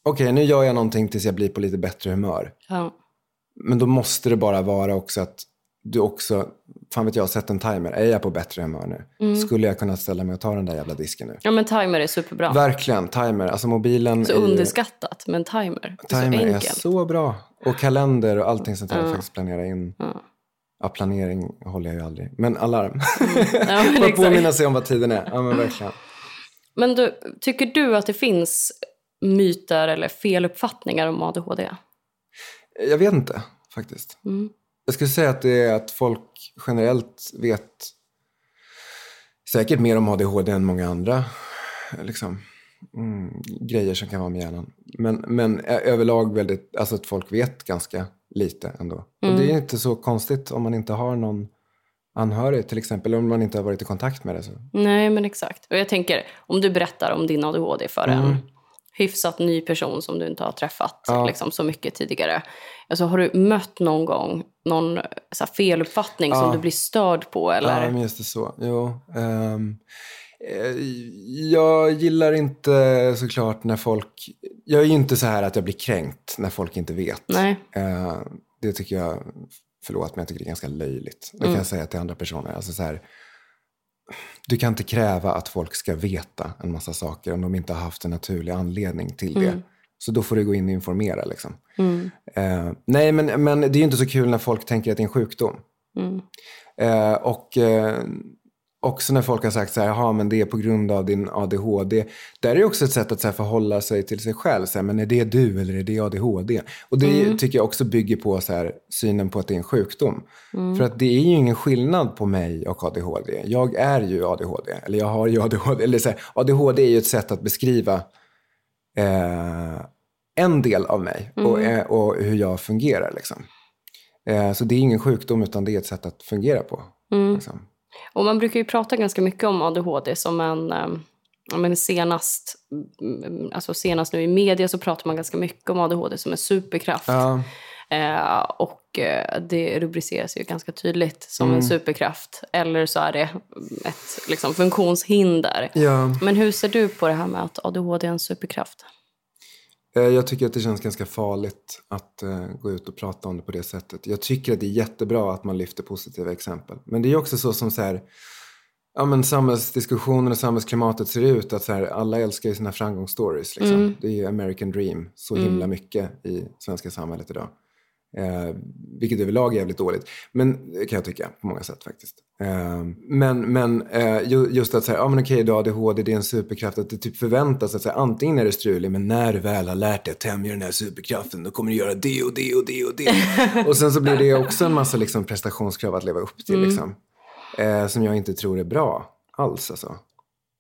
okay, nu gör jag någonting tills jag blir på lite bättre humör. Ja. Men då måste det bara vara också att du också, fan vet jag, sätt en timer. Är jag på bättre humör nu? Mm. Skulle jag kunna ställa mig och ta den där jävla disken nu? Ja men timer är superbra. Verkligen, timer. Alltså mobilen Så är underskattat, men timer. Timer är så, är så bra. Och kalender och allting sånt där. Ja. Faktiskt planera in. Ja. ja. planering håller jag ju aldrig. Men alarm. Mm. Ja, Bara påminna sig om vad tiden är. Ja men verkligen. Men du, tycker du att det finns myter eller feluppfattningar om ADHD? Jag vet inte faktiskt. Mm. Jag skulle säga att det är att folk generellt vet säkert mer om ADHD än många andra liksom, mm, grejer som kan vara med hjärnan. Men, men överlag väldigt, alltså att folk vet ganska lite ändå. Mm. Och det är inte så konstigt om man inte har någon anhörig till exempel, eller om man inte har varit i kontakt med det. Så. Nej, men exakt. Och jag tänker, om du berättar om din ADHD för mm. en hyfsat ny person som du inte har träffat ja. liksom, så mycket tidigare. Alltså, har du mött någon gång någon så här, feluppfattning ja. som du blir störd på? Eller? Ja, men just det så. Jo. Um, jag gillar inte såklart när folk... Jag är ju inte så här att jag blir kränkt när folk inte vet. Nej. Uh, det tycker jag, förlåt, men jag tycker det är ganska löjligt. Det kan mm. jag säga till andra personer. Alltså så här, du kan inte kräva att folk ska veta en massa saker om de inte har haft en naturlig anledning till det. Mm. Så då får du gå in och informera. Liksom. Mm. Eh, nej, men, men det är ju inte så kul när folk tänker att det är en sjukdom. Mm. Eh, och eh, också när folk har sagt så här, jaha men det är på grund av din ADHD. Där är det också ett sätt att så här, förhålla sig till sig själv. Så här, men är det du eller är det ADHD? Och det mm. tycker jag också bygger på så här, synen på att det är en sjukdom. Mm. För att det är ju ingen skillnad på mig och ADHD. Jag är ju ADHD, eller jag har ju ADHD. Eller så här, ADHD är ju ett sätt att beskriva eh, en del av mig mm. och, eh, och, hur jag fungerar. Liksom. Eh, så det är ingen sjukdom utan det är ett sätt att fungera på. Mm. Liksom. Och man brukar ju prata ganska mycket om ADHD som en eh, men senast, mm, alltså senast nu i media så pratar man ganska mycket om ADHD som en superkraft. Ja. Eh, och eh, det rubriceras ju ganska tydligt som mm. en superkraft. Eller så är det ett liksom, funktionshinder. Ja. Men hur ser du på det här med att ADHD är en superkraft? Eh, jag tycker att det känns ganska farligt att uh, gå ut och prata om det på det sättet. Jag tycker att det är jättebra att man lyfter positiva exempel. Men det är också så som så här, ja, men samhällsdiskussionen och samhällsklimatet ser ut. Att så här, alla älskar ju sina framgångsstories. Liksom. Mm. Det är ju American dream så himla mm. mycket i svenska samhället idag. Eh, vilket överlag är jävligt dåligt. Men kan jag tycka på många sätt faktiskt. Eh, men men eh, just att säga, ja men okej du har ADHD, det är en superkraft. Att det typ förväntas att säga, antingen är det strulig, men när du väl har lärt dig att tämja den här superkraften, då kommer du göra det och det och det och det. och sen så blir det också en massa liksom, prestationskrav att leva upp till. Mm. Liksom, eh, som jag inte tror är bra alls alltså.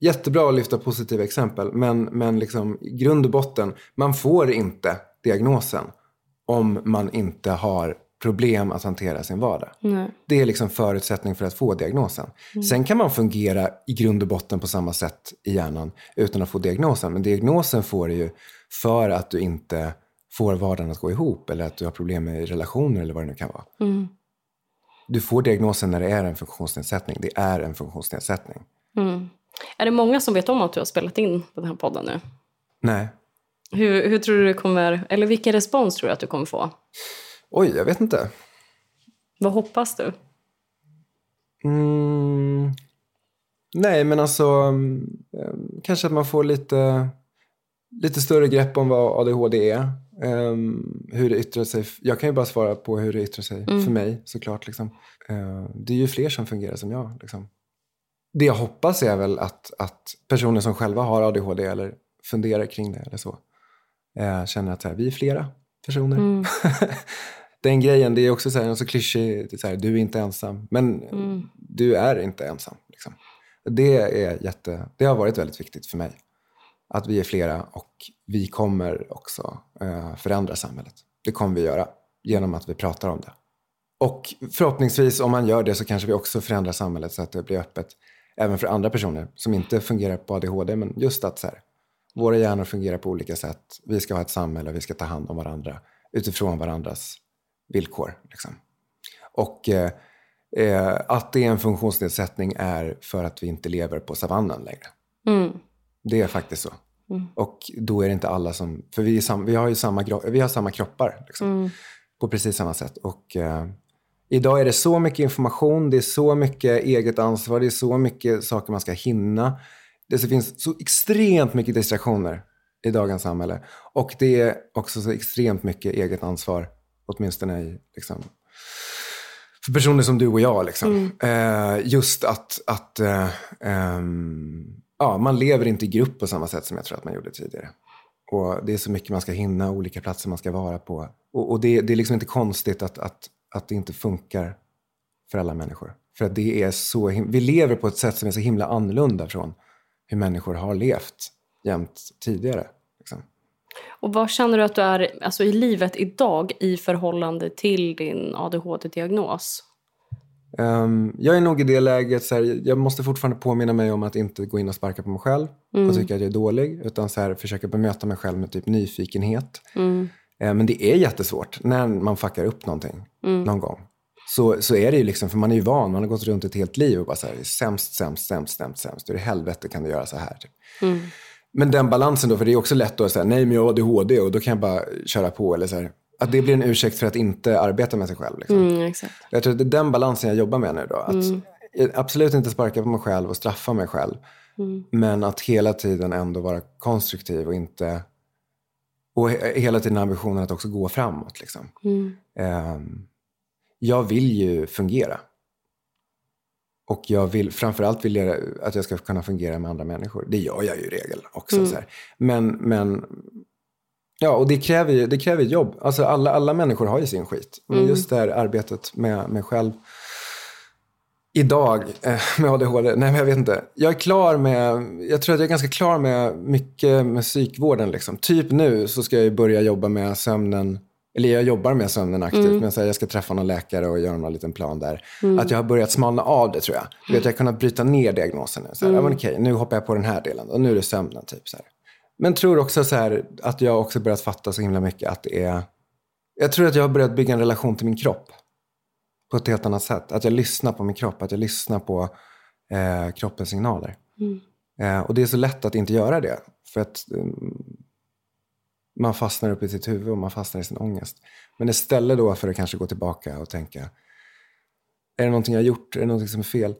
Jättebra att lyfta positiva exempel, men, men liksom, grund och botten, man får inte diagnosen om man inte har problem att hantera sin vardag. Nej. Det är liksom förutsättning för att få diagnosen. Mm. Sen kan man fungera i grund och botten på samma sätt i hjärnan utan att få diagnosen. Men diagnosen får du ju för att du inte får vardagen att gå ihop eller att du har problem med relationer eller vad det nu kan vara. Mm. Du får diagnosen när det är en funktionsnedsättning. Det är en funktionsnedsättning. Mm. Är det många som vet om att du har spelat in den här podden nu? Nej. Hur, hur tror du det kommer, eller vilken respons tror du att du kommer få? Oj, jag vet inte. Vad hoppas du? Mm, nej, men alltså um, kanske att man får lite, lite större grepp om vad ADHD är. Um, hur det yttrar sig. Jag kan ju bara svara på hur det yttrar sig mm. för mig såklart. Liksom. Uh, det är ju fler som fungerar som jag. Liksom. Det jag hoppas är väl att, att personer som själva har ADHD eller funderar kring det eller så eh, känner att så här, vi är flera personer. Mm. Den grejen, det är också så här, så klyschig, så här, du är inte ensam. Men mm. du är inte ensam. Liksom. Det, är jätte, det har varit väldigt viktigt för mig. Att vi är flera och vi kommer också eh, förändra samhället. Det kommer vi göra genom att vi pratar om det. Och förhoppningsvis om man gör det så kanske vi också förändrar samhället så att det blir öppet även för andra personer som inte fungerar på ADHD. Men just att så här, våra hjärnor fungerar på olika sätt. Vi ska ha ett samhälle, vi ska ta hand om varandra utifrån varandras villkor. Liksom. Och eh, eh, att det är en funktionsnedsättning är för att vi inte lever på savannen längre. Mm. Det är faktiskt så. Mm. Och då är det inte alla som... För vi, sam, vi har ju samma, vi har samma kroppar. Liksom, mm. På precis samma sätt. Och eh, idag är det så mycket information, det är så mycket eget ansvar, det är så mycket saker man ska hinna. Det finns så extremt mycket distraktioner i dagens samhälle. Och det är också så extremt mycket eget ansvar, åtminstone i liksom, för personer som du och jag. Liksom. Mm. Eh, just att, att eh, eh, ja, man lever inte i grupp på samma sätt som jag tror att man gjorde tidigare. Och det är så mycket man ska hinna, olika platser man ska vara på. Och, och det, det, är liksom inte konstigt att, att, att det inte funkar för alla människor. För att det är så, vi lever på ett sätt som är så himla annorlunda från hur människor har levt jämt tidigare. Liksom. Och vad känner du att du är alltså, i livet idag i förhållande till din ADHD-diagnos? Um, jag är nog i det läget, så här, jag måste fortfarande påminna mig om att inte gå in och sparka på mig själv mm. och tycka att jag är dålig. Utan så här, försöka bemöta mig själv med typ nyfikenhet. Mm. Uh, men det är jättesvårt när man fuckar upp någonting mm. någon gång. Så, så är det ju liksom, för man är ju van, man har gått runt ett helt liv och bara så här, sämst, sämst, sämst, sämst, sämst. Hur i helvete kan du göra så här? Typ. Mm. Men den balansen då, för det är också lätt att säga nej men jag har ADHD och då kan jag bara köra på. Eller så här, att det blir en ursäkt för att inte arbeta med sig själv. Liksom. Mm, jag tror att det är den balansen jag jobbar med nu då. Att mm. Absolut inte sparka på mig själv och straffa mig själv. Mm. Men att hela tiden ändå vara konstruktiv och inte... Och hela tiden ambitionen att också gå framåt. Liksom. Um, jag vill ju fungera. Och jag vill, framförallt vill jag att jag ska kunna fungera med andra människor. Det gör jag ju i regel också. Mm. Så här. Men, men Ja, och det kräver ju det kräver jobb. Alltså alla, alla människor har ju sin skit. Men mm. just det här arbetet med mig själv idag eh, med ADHD, nej men jag vet inte. Jag är klar med, jag tror att jag är ganska klar med mycket med psykvården. Liksom. Typ nu så ska jag börja jobba med sömnen, eller jag jobbar med sömnen aktivt, mm. men så här, jag ska träffa någon läkare och göra någon liten plan där. Mm. Att jag har börjat smalna av det tror jag. Mm. Vet, jag har kunnat bryta ner diagnosen nu. Så här, mm. ja, okej, nu hoppar jag på den här delen och nu är det sömnen. Typ, så här. Men tror också så här, att jag också börjat fatta så himla mycket att det är... Jag tror att jag har börjat bygga en relation till min kropp på ett helt annat sätt. Att jag lyssnar på min kropp, att jag lyssnar på eh, kroppens signaler. Mm. Eh, och det är så lätt att inte göra det. För att um, man fastnar upp i sitt huvud och man fastnar i sin ångest. Men istället då för att kanske gå tillbaka och tänka, är det någonting jag har gjort? Är det någonting som är fel?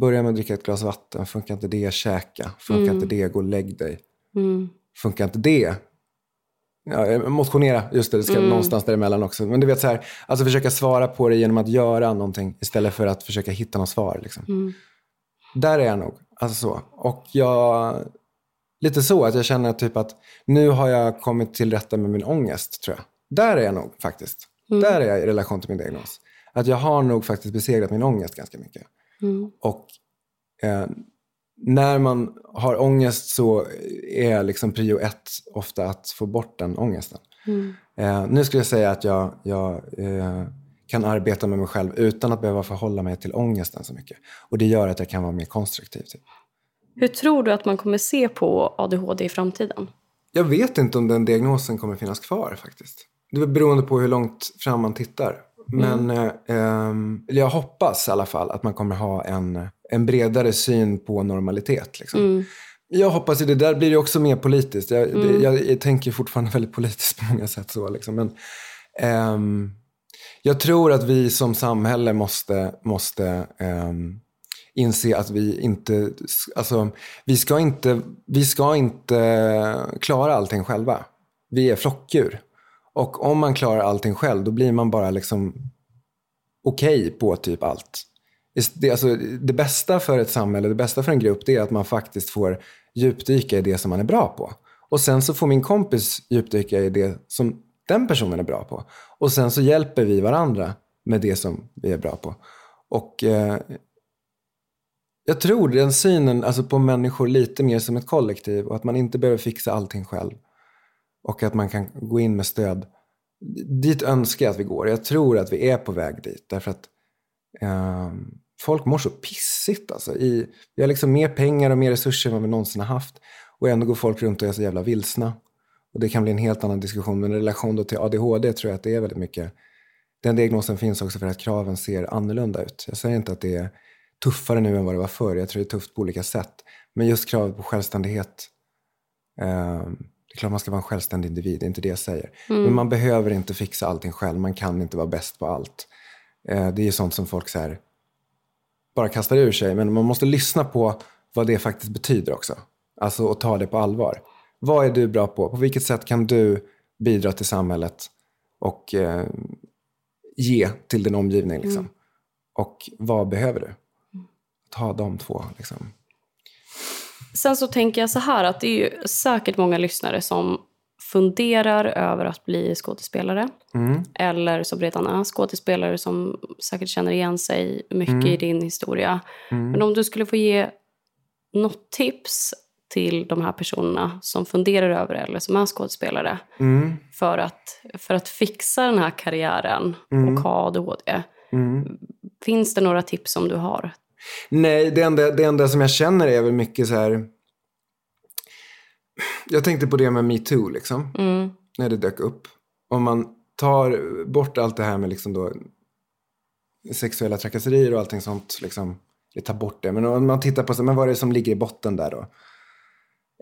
Börja med att dricka ett glas vatten. Funkar inte det, käka. Funkar mm. inte det, gå och lägg dig. Mm. Funkar inte det, ja, motionera, just det, det ska mm. någonstans däremellan också. Men du vet så här, alltså försöka svara på det genom att göra någonting istället för att försöka hitta något svar. Liksom. Mm. Där är jag nog. Alltså så. Och jag, lite så att jag känner typ att nu har jag kommit till rätta med min ångest, tror jag. Där är jag nog faktiskt. Mm. Där är jag i relation till min diagnos. Att jag har nog faktiskt besegrat min ångest ganska mycket. Mm. Och eh, när man har ångest så är liksom prio ett ofta att få bort den ångesten. Mm. Eh, nu skulle jag säga att jag, jag eh, kan arbeta med mig själv utan att behöva förhålla mig till ångesten så mycket. Och det gör att jag kan vara mer konstruktiv. Typ. Hur tror du att man kommer se på ADHD i framtiden? Jag vet inte om den diagnosen kommer finnas kvar faktiskt. Det är beroende på hur långt fram man tittar. Men mm. eh, jag hoppas i alla fall att man kommer ha en, en bredare syn på normalitet. Liksom. Mm. Jag hoppas att det där blir det också mer politiskt. Jag, mm. jag, jag, tänker fortfarande väldigt politiskt på många sätt. Så, liksom. Men, eh, jag tror att vi som samhälle måste, måste eh, inse att vi inte, alltså, vi ska inte, vi ska inte klara allting själva. Vi är flockdjur. Och om man klarar allting själv, då blir man bara liksom okej okay på typ allt. Det, alltså, det bästa för ett samhälle, det bästa för en grupp, det är att man faktiskt får djupdyka i det som man är bra på. Och sen så får min kompis djupdyka i det som den personen är bra på. Och sen så hjälper vi varandra med det som vi är bra på. Och eh, jag tror den synen alltså på människor lite mer som ett kollektiv och att man inte behöver fixa allting själv. Och att man kan gå in med stöd. Dit önskar jag att vi går. Jag tror att vi är på väg dit. Därför att eh, folk mår så pissigt. Alltså. I, vi har liksom mer pengar och mer resurser än vad vi någonsin har haft. Och ändå går folk runt och är så jävla vilsna. Och det kan bli en helt annan diskussion. Men i relation till ADHD tror jag att det är väldigt mycket. Den diagnosen finns också för att kraven ser annorlunda ut. Jag säger inte att det är tuffare nu än vad det var förr. Jag tror det är tufft på olika sätt. Men just kravet på självständighet. Eh, det är klart man ska vara en självständig individ, det är inte det jag säger. Mm. Men man behöver inte fixa allting själv. Man kan inte vara bäst på allt. Eh, det är ju sånt som folk så här, bara kastar ur sig. Men man måste lyssna på vad det faktiskt betyder också. Alltså och ta det på allvar. Vad är du bra på? På vilket sätt kan du bidra till samhället och eh, ge till din omgivning? Liksom? Mm. Och vad behöver du? Ta de två. Liksom. Sen så tänker jag så här att det är ju säkert många lyssnare som funderar över att bli skådespelare. Mm. Eller som redan är skådespelare som säkert känner igen sig mycket mm. i din historia. Mm. Men om du skulle få ge något tips till de här personerna som funderar över det eller som är skådespelare mm. för, att, för att fixa den här karriären mm. och ha ADHD. Mm. Finns det några tips som du har? Nej, det enda, det enda som jag känner är väl mycket så här... Jag tänkte på det med metoo, liksom. Mm. När det dök upp. Om man tar bort allt det här med liksom då sexuella trakasserier och allting sånt. Liksom, tar bort det. Men om man tittar på men vad är det som ligger i botten där då?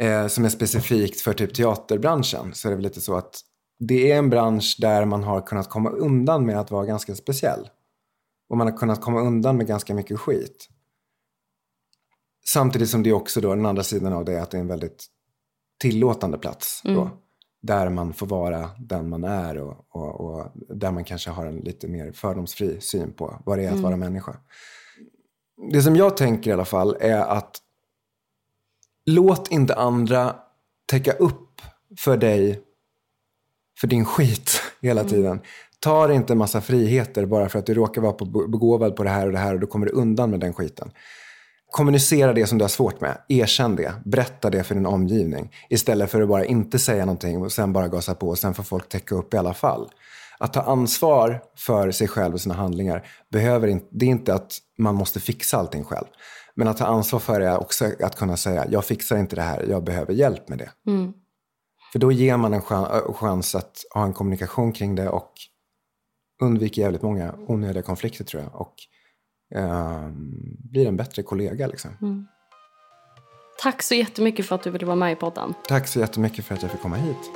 Eh, som är specifikt för typ teaterbranschen. Så är det väl lite så att det är en bransch där man har kunnat komma undan med att vara ganska speciell. Och man har kunnat komma undan med ganska mycket skit. Samtidigt som det också då, den andra sidan av det är att det är en väldigt tillåtande plats. Då, mm. Där man får vara den man är och, och, och, där man kanske har en lite mer fördomsfri syn på vad det är att mm. vara människa. Det som jag tänker i alla fall är att låt inte andra täcka upp för dig, för din skit hela mm. tiden. Ta inte en massa friheter bara för att du råkar vara begåvad på det här och det här och då kommer du undan med den skiten. Kommunicera det som du har svårt med. Erkänn det. Berätta det för din omgivning. Istället för att bara inte säga någonting och sen bara gasa på och sen får folk täcka upp i alla fall. Att ta ansvar för sig själv och sina handlingar, behöver inte, det är inte att man måste fixa allting själv. Men att ta ansvar för det är också att kunna säga, jag fixar inte det här, jag behöver hjälp med det. Mm. För då ger man en chans att ha en kommunikation kring det och undviker jävligt många onödiga konflikter tror jag. Och Ehm, blir en bättre kollega. Liksom. Mm. Tack så jättemycket för att du ville vara med i podden. Tack så jättemycket för att jag fick komma hit.